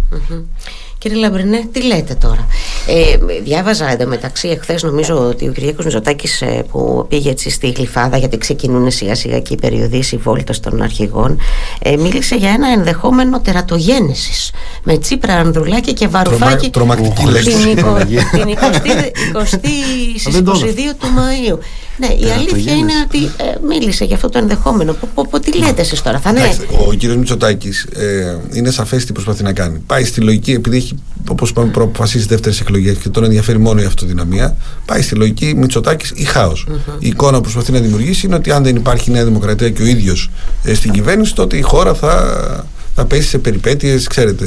Speaker 1: Κύριε Λαμπρινέ, τι λέτε τώρα; Ε, διάβαζα εντωμεταξύ εχθές, νομίζω ότι ο Κυριάκος Μητσοτάκης ε, που πήγε έτσι στη Γλυφάδα, γιατί ξεκινούν σιγά σιγά και οι περιοδείες, οι βόλτες των αρχηγών, ε, μίλησε για ένα ενδεχόμενο τερατογένεσης με Τσίπρα, Ανδρουλάκη και Βαρουφάκη.
Speaker 4: τρομακτική
Speaker 1: την
Speaker 4: λέξη.
Speaker 1: εικο-
Speaker 3: Παναγία.
Speaker 1: την 20, 20 στις
Speaker 3: Δεν το
Speaker 1: 22 του Μαΐου. Ναι, η αλήθεια είναι ότι ε, μίλησε για αυτό το ενδεχόμενο. Πω, πω, πω, τι λέτε εσείς τώρα, θα είναι...
Speaker 4: Εντάξει, ο κύριος Μητσοτάκης ε, είναι σαφές τι προσπαθεί να κάνει. Πάει στη λογική, επειδή έχει, όπως είπαμε, αποφασίσει δεύτερες εκλογές και τον ενδιαφέρει μόνο η αυτοδυναμία, πάει στη λογική Μητσοτάκης ή χαο Η εικόνα που προσπαθεί να δημιουργήσει είναι ότι αν δεν υπάρχει Νέα Δημοκρατία και ο ίδιος ε, στην κυβέρνηση, τότε η χώρα θα, θα πέσει σε περιπέτειες, ξέρετε.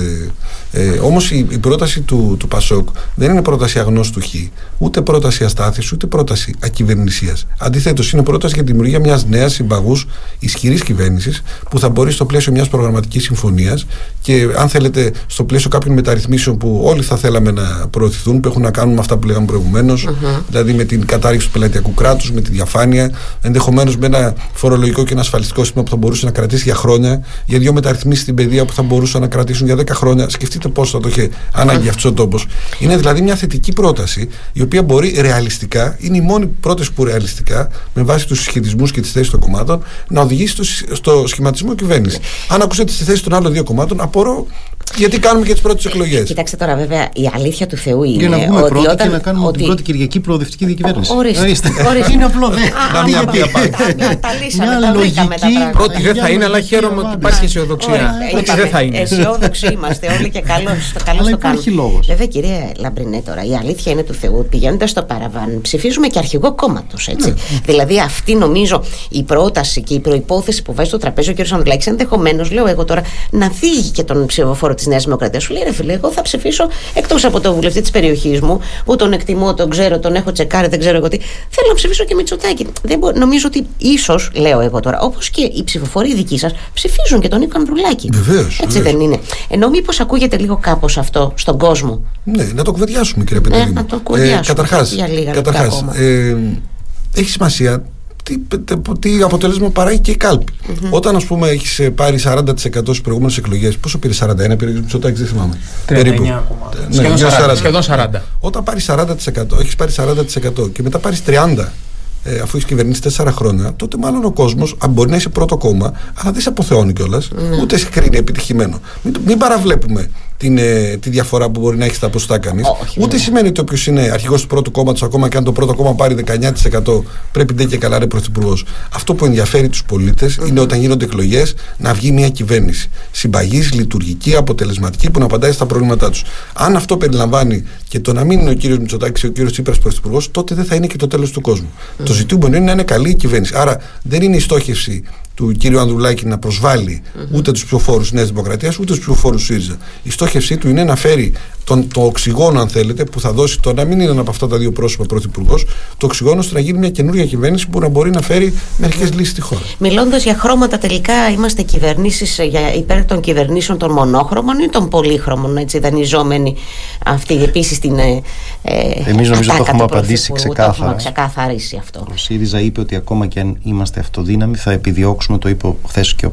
Speaker 4: Ε, όμως η, η πρόταση του, του Πασόκ δεν είναι πρόταση αγνώστου χ, ούτε πρόταση αστάθης, ούτε πρόταση ακυβερνησίας. Αντιθέτως είναι πρόταση για τη δημιουργία μιας νέας συμπαγούς ισχυρής κυβέρνησης που θα μπορεί στο πλαίσιο μιας προγραμματικής συμφωνίας και αν θέλετε στο πλαίσιο κάποιων μεταρρυθμίσεων που όλοι θα θέλαμε να προωθηθούν, που έχουν να κάνουν με αυτά που λέγαμε προηγουμένως, δηλαδή με την κατάρριξη του πελατειακού κράτους, με τη διαφάνεια, ενδεχομένως με ένα φορολογικό και ένα ασφαλιστικό σύστημα που θα μπορούσε να κρατήσει για χρόνια, για δύο μεταρρυθμίσεις στην παιδεία που θα μπορούσαν να κρατήσουν για 10 χρόνια. Σκεφτείτε πόσο θα το είχε ανάγκη αυτός ο τόπος. Είναι δηλαδή μια θετική πρόταση, η οποία μπορεί ρεαλιστικά, είναι η μόνη πρόταση που ρεαλιστικά, με βάση τους συσχετισμούς και τις θέσεις των κομμάτων, να οδηγήσει στο, συ- στο σχηματισμό κυβέρνησης. Αν ακούσετε τι θέσει των άλλων δύο κομμάτων, απορώ γιατί κάνουμε και τις πρώτες εκλογές.
Speaker 1: Κοιτάξτε τώρα, βέβαια, η αλήθεια του Θεού είναι
Speaker 3: Για να βγούμε
Speaker 1: ότι
Speaker 3: πρώτοι
Speaker 1: όταν.
Speaker 3: και να κάνουμε
Speaker 1: ότι...
Speaker 3: την πρώτη Κυριακή προοδευτική διακυβέρνηση.
Speaker 1: Ορίστε, ορίστε.
Speaker 3: Είναι απλό, δε.
Speaker 4: Να μην πει απάντηση.
Speaker 1: Α, Τα λύσαμε,
Speaker 3: Μια
Speaker 1: τα βρήκαμε τα
Speaker 3: λογική
Speaker 1: πράγματα.
Speaker 2: Πρώτη δεν θα είναι, αλλά
Speaker 3: λογική
Speaker 2: χαίρομαι ότι
Speaker 3: απάντηση.
Speaker 2: υπάρχει αισιοδοξία.
Speaker 1: Ωραία,
Speaker 2: Πρώτη
Speaker 1: είπαμε,
Speaker 2: δεν θα είναι.
Speaker 1: Αισιόδοξοι είμαστε όλοι και καλό στο καλό
Speaker 3: Αλλά
Speaker 1: στο
Speaker 3: υπάρχει
Speaker 1: κάνουμε.
Speaker 3: λόγος.
Speaker 1: Βέβαια, κύριε Λαμπρινέ, τώρα η αλήθεια είναι του Θεού. Πηγαίνοντα στο παραβάν, ψηφίζουμε και αρχηγό κόμματος.
Speaker 3: Ναι.
Speaker 1: Δηλαδή, αυτή νομίζω η πρόταση και η προπόθεση που βάζει στο τραπέζι ο κ. Ανδρουλάκης ενδεχομένως, λέω εγώ τώρα, να φύγει και τον ψηφοφόρο της Νέας Δημοκρατίας. Σου λέει, ρε φίλε, εγώ θα ψηφίσω εκτός από τον βουλευτή της περιοχής μου, που τον εκτιμώ, τον ξέρω, τον έχω τσεκάρει, δεν ξέρω εγώ τι. Θέλω να ψηφίσω και Μητσοτάκη. Δεν μπο- νομίζω ότι ίσως, λέω εγώ τώρα, όπως και οι ψηφοφόροι δικοί σας, ψηφίζουν και τον Νίκο Ανδρουλάκη.
Speaker 4: Βεβαίως,
Speaker 1: Έτσι
Speaker 4: βεβαίως.
Speaker 1: δεν είναι. Ενώ μήπως ακούγεται λίγο κάπως αυτό στον κόσμο.
Speaker 4: Ναι, να το κουβεντιάσουμε κύριε Πεντελήμου.
Speaker 1: να το κουβεντιάσουμε.
Speaker 4: καταρχάς,
Speaker 1: Για λίγα λεπτά
Speaker 4: καταρχάς
Speaker 1: ακόμα.
Speaker 4: ε, έχει σημασία τι, τι αποτέλεσμα παράγει και η καλπη Όταν, ας πούμε, έχεις πάρει 40% στις προηγούμενες εκλογές, πόσο πήρε 41, πήρε ο Μητσοτάκης, δεν θυμάμαι.
Speaker 2: 39 ακόμα.
Speaker 4: Ναι,
Speaker 2: Σχεδόν
Speaker 4: γύρω
Speaker 2: 40,
Speaker 4: 40.
Speaker 2: σχεδόν 40.
Speaker 4: Όταν πάρεις 40%, έχεις πάρει 40% και μετά πάρεις 30%, ε, αφού έχεις κυβερνήσει 4 χρόνια, τότε μάλλον ο κόσμος, αν μπορεί να είσαι πρώτο κόμμα, αλλά δεν σε αποθεώνει κιόλας, ούτε σε κρίνει επιτυχημένο. Μην, μην παραβλέπουμε την, ε, τη διαφορά που μπορεί να έχεις στα ποσοστά κανείς.
Speaker 1: Όχι,
Speaker 4: Ούτε σημαίνει ότι όποιος είναι αρχηγός του πρώτου κόμματος, ακόμα και αν το πρώτο κόμμα πάρει 19%, πρέπει ντε και καλά να είναι πρωθυπουργός. Αυτό που ενδιαφέρει τους πολίτες είναι όταν γίνονται εκλογές να βγει μια κυβέρνηση. Συμπαγής, λειτουργική, αποτελεσματική που να απαντάει στα προβλήματά τους. Αν αυτό περιλαμβάνει και το να μην είναι ο κύριος Μητσοτάκης ή ο κύριος Τσίπρας πρωθυπουργός, τότε δεν θα είναι και το τέλος του κόσμου. Το ζητούμενο είναι να είναι καλή η κυβέρνηση. Άρα δεν είναι η στόχευση του κύριου Ανδρουλάκη να προσβάλλει ούτε τους ψηφοφόρους Νέας Δημοκρατίας ούτε τους ψηφοφόρους ΣΥΡΙΖΑ. Η στόχευσή του είναι να φέρει τον, το οξυγόνο, αν θέλετε, που θα δώσει το να μην είναι ένα από αυτά τα δύο πρόσωπα πρωθυπουργός, το οξυγόνο ώστε να γίνει μια καινούργια κυβέρνηση που να μπορεί να φέρει μερικές λύσεις στη χώρα.
Speaker 1: Μιλώντας για χρώματα, τελικά είμαστε κυβερνήσεις για υπέρ των κυβερνήσεων των μονόχρωμων ή των πολύχρωμων, έτσι, δανειζόμενοι αυτή επίσης την. Ε,
Speaker 3: Εμείς νομίζω το έχουμε απαντήσει ξεκάθαρα. Το έχουμε
Speaker 1: ξεκαθαρίσει αυτό.
Speaker 3: Ο ΣΥΡΙΖΑ είπε ότι ακόμα και αν είμαστε αυτοδύναμοι, θα επιδιώξουμε, το είπε χθες και ο,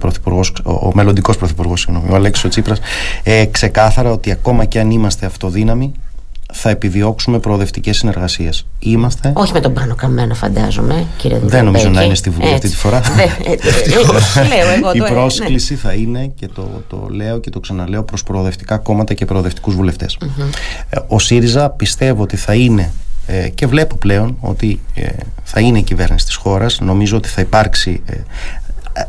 Speaker 3: ο, ο μελλοντικός πρωθυπουργός, ο Αλέξη Τσίπρας, ε, ξεκάθαρα ότι ακόμα και αν είμαστε αυτοδύναμοι, θα επιδιώξουμε προοδευτικές συνεργασίες. Είμαστε.
Speaker 1: Όχι με τον πάνω καμένο, φαντάζομαι, κύριε
Speaker 3: Δεν νομίζω να είναι στη Βουλή αυτή τη φορά. Η πρόσκληση θα είναι, και το, το λέω και το ξαναλέω, προς προοδευτικά κόμματα και προοδευτικούς βουλευτές. Ε, ο ΣΥΡΙΖΑ πιστεύω ότι θα είναι ε, και βλέπω πλέον ότι ε, θα είναι η κυβέρνηση της χώρας νομίζω ότι θα υπάρξει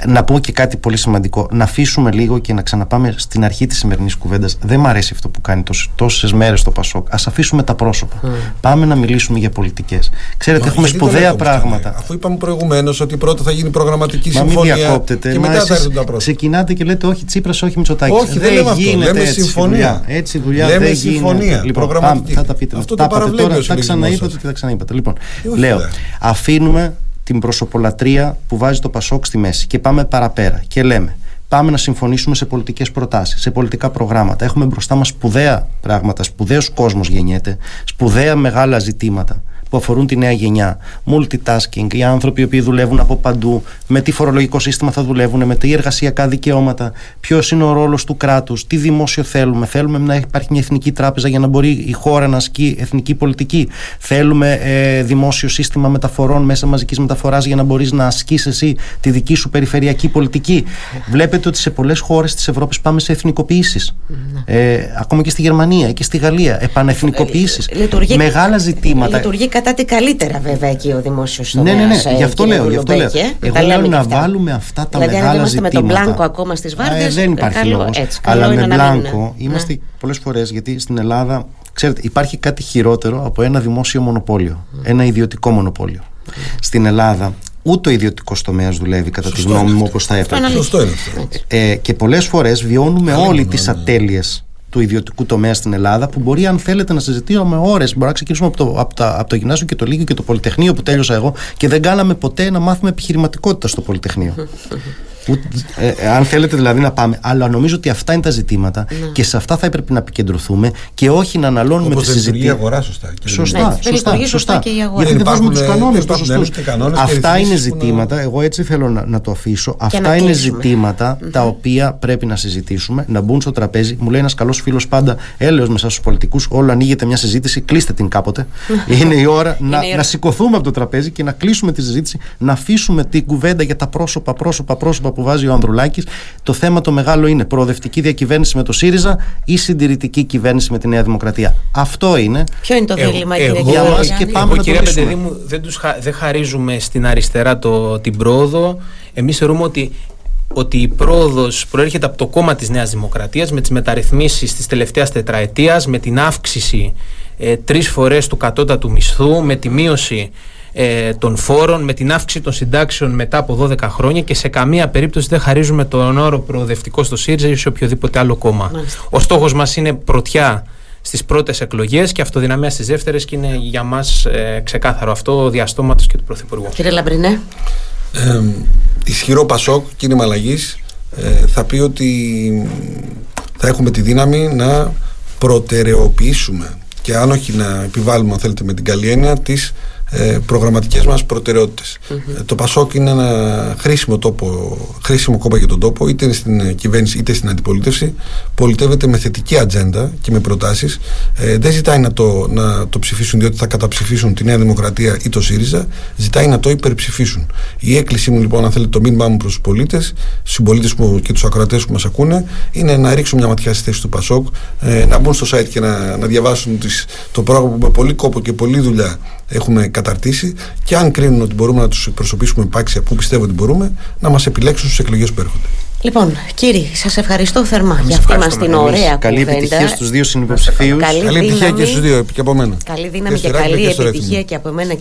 Speaker 3: να πω και κάτι πολύ σημαντικό. Να αφήσουμε λίγο και να ξαναπάμε στην αρχή της σημερινής κουβέντας. Δεν μ' αρέσει αυτό που κάνει τόσες μέρες το Πασόκ. Α αφήσουμε τα πρόσωπα. Mm. Πάμε να μιλήσουμε για πολιτικές. Ξέρετε, Μα, έχουμε σπουδαία πράγματα.
Speaker 4: Αφού είπαμε προηγουμένως ότι πρώτα θα γίνει προγραμματική Μα συμφωνία. Μην διακόπτετε. Και μετά θα έρθουν τα πρόσωπα.
Speaker 3: Ξεκινάτε και λέτε όχι Τσίπρας, όχι Μητσοτάκης.
Speaker 4: Όχι, δεν, λέμε αυτό. Λέμε έτσι, συμφωνία.
Speaker 3: Έτσι δουλειά
Speaker 4: λέμε
Speaker 3: δεν
Speaker 4: συμφωνία.
Speaker 3: Λοιπόν, θα τα πείτε. Αυτό το παραβλέπετε. Τα ξαναείπατε και τα ξαναείπατε. Λοιπόν, λέω, αφήνουμε την προσωπολατρία που βάζει το Πασόκ στη μέση και πάμε παραπέρα και λέμε πάμε να συμφωνήσουμε σε πολιτικές προτάσεις, σε πολιτικά προγράμματα. Έχουμε μπροστά μας σπουδαία πράγματα, σπουδαίος κόσμος γεννιέται, σπουδαία μεγάλα ζητήματα που αφορούν τη νέα γενιά. Multitasking, οι άνθρωποι οι οποίοι δουλεύουν από παντού, με τι φορολογικό σύστημα θα δουλεύουν, με τι εργασιακά δικαιώματα, ποιος είναι ο ρόλος του κράτους, τι δημόσιο θέλουμε. Θέλουμε να υπάρχει μια εθνική τράπεζα για να μπορεί η χώρα να ασκεί εθνική πολιτική. Θέλουμε ε, δημόσιο σύστημα μεταφορών μέσα μαζικής μεταφοράς για να μπορείς να ασκείς εσύ τη δική σου περιφερειακή πολιτική. Βλέπετε ότι σε πολλές χώρες της Ευρώπης πάμε σε εθνικοποιήσεις. Ναι. Ε, ακόμα και στη Γερμανία και στη Γαλλία. Επανεθνικοποιήσεις. Ε, Μεγάλα ζητήματα
Speaker 1: κατά τη καλύτερα βέβαια εκεί ο δημόσιος τομέα.
Speaker 3: Ναι, ναι, ναι, γι' αυτό λέω. Γι αυτό λέω. Εγώ λέω να βάλουμε αυτά τα δηλαδή, μεγάλα
Speaker 1: ζητήματα.
Speaker 3: με
Speaker 1: τον μπλάνκο ακόμα στις βάρδιε.
Speaker 3: Ε, δεν υπάρχει λόγος. Αλλά με μπλάνκο είμαστε ναι. πολλές φορές γιατί στην Ελλάδα. Ξέρετε, υπάρχει κάτι χειρότερο από ένα δημόσιο μονοπόλιο. Ένα ιδιωτικό μονοπόλιο. Στην Ελλάδα ούτε ο ιδιωτικός τομέας δουλεύει κατά τη γνώμη μου όπως θα έπρεπε.
Speaker 4: Σωστό είναι αυτό.
Speaker 3: Ε, και πολλές φορές βιώνουμε όλοι τις ατέλειες του ιδιωτικού τομέα στην Ελλάδα, που μπορεί, αν θέλετε, να συζητήσουμε ώρες. Μπορεί να ξεκινήσουμε από το, από, τα, από το γυμνάσιο και το Λίγιο και το Πολυτεχνείο που τέλειωσα εγώ και δεν κάναμε ποτέ να μάθουμε επιχειρηματικότητα στο Πολυτεχνείο. Ε, ε, αν θέλετε δηλαδή να πάμε. Αλλά νομίζω ότι αυτά είναι τα ζητήματα ναι. και σε αυτά θα έπρεπε να επικεντρωθούμε και όχι να αναλώνουμε
Speaker 4: τη συζήτηση.
Speaker 3: λειτουργεί
Speaker 4: η αγορά σωστά.
Speaker 3: Και σωστά, ναι, σωστά, σωστά. Και η αγορά. Γιατί δεν βάζουμε τους κανόνες τους σωστού. Αυτά είναι ζητήματα, εγώ έτσι θέλω να, να το αφήσω. Αυτά είναι ζητήματα τα οποία πρέπει να συζητήσουμε, να μπουν στο τραπέζι. Μου λέει ένας καλός φίλος πάντα, έλεος μέσα στου πολιτικούς, όλο ανοίγεται μια συζήτηση, κλείστε την κάποτε. είναι η ώρα να σηκωθούμε από το τραπέζι και να κλείσουμε τη συζήτηση, να αφήσουμε την κουβέντα για τα πρόσωπα, πρόσωπα, πρόσωπα που βάζει ο Ανδρουλάκης. Το θέμα το μεγάλο είναι προοδευτική διακυβέρνηση με το ΣΥΡΙΖΑ ή συντηρητική κυβέρνηση με τη Νέα Δημοκρατία. Αυτό είναι.
Speaker 1: Ποιο είναι το δίλημα, κύριε
Speaker 2: Για μας και πάμε εγώ, να το μου, δεν, τους, δεν χαρίζουμε στην αριστερά το, την πρόοδο. Εμείς θεωρούμε ότι ότι η πρόοδος προέρχεται από το κόμμα της Νέας Δημοκρατίας με τις μεταρρυθμίσεις της τελευταίας τετραετίας, με την αύξηση ε, τρεις φορές του κατώτατου μισθού, με τη μείωση ε, των φόρων, με την αύξηση των συντάξεων μετά από 12 χρόνια και σε καμία περίπτωση δεν χαρίζουμε τον όρο προοδευτικό στο ΣΥΡΙΖΑ ή σε οποιοδήποτε άλλο κόμμα. Ο στόχος μας είναι πρωτιά στις πρώτες εκλογές και αυτοδυναμία στις δεύτερες και είναι για μας ε, ξεκάθαρο αυτό διά στόματος και του Πρωθυπουργού.
Speaker 1: Κύριε Λαμπρινέ.
Speaker 4: Ε, ισχυρό Πασόκ, κίνημα αλλαγής, ε, θα πει ότι θα έχουμε τη δύναμη να προτεραιοποιήσουμε και αν όχι να επιβάλλουμε αν θέλετε με την καλή έννοια τις ε, προγραμματικές μας προτεραιότητες ε, το ΠΑΣΟΚ είναι ένα χρήσιμο, τόπο, χρήσιμο κόμμα για τον τόπο είτε στην κυβέρνηση είτε στην αντιπολίτευση. Πολιτεύεται με θετική ατζέντα και με προτάσεις. Ε, δεν ζητάει να το, να το ψηφίσουν διότι θα καταψηφίσουν τη Νέα Δημοκρατία ή το ΣΥΡΙΖΑ. Ζητάει να το υπερψηφίσουν. Η έκκλησή μου λοιπόν αν θέλετε το μήνυμά μου προς τους πολίτες στους συμπολίτες μου και τους ακροατές που μας ακούνε είναι να ρίξουν μια ματιά στη θέση του ΠΑΣΟΚ ε, να μπουν στο site και να, να διαβάσουν τις, το πρόγραμμα που με πολύ κόπο και πολλή δουλειά έχουμε καταρτήσει και αν κρίνουν ότι μπορούμε να τους εκπροσωπήσουμε επάξια που πιστεύω ότι μπορούμε, να μας επιλέξουν στις εκλογές που έρχονται.
Speaker 1: Λοιπόν, κύριε, σας ευχαριστώ θερμά για αυτή μας την ωραία
Speaker 3: Καλή επιτυχία στους δύο συνυποψηφίου.
Speaker 4: Καλή, καλή επιτυχία και στους δύο και από μένα.
Speaker 1: Καλή δύναμη και, και καλή επιτυχία και από μένα.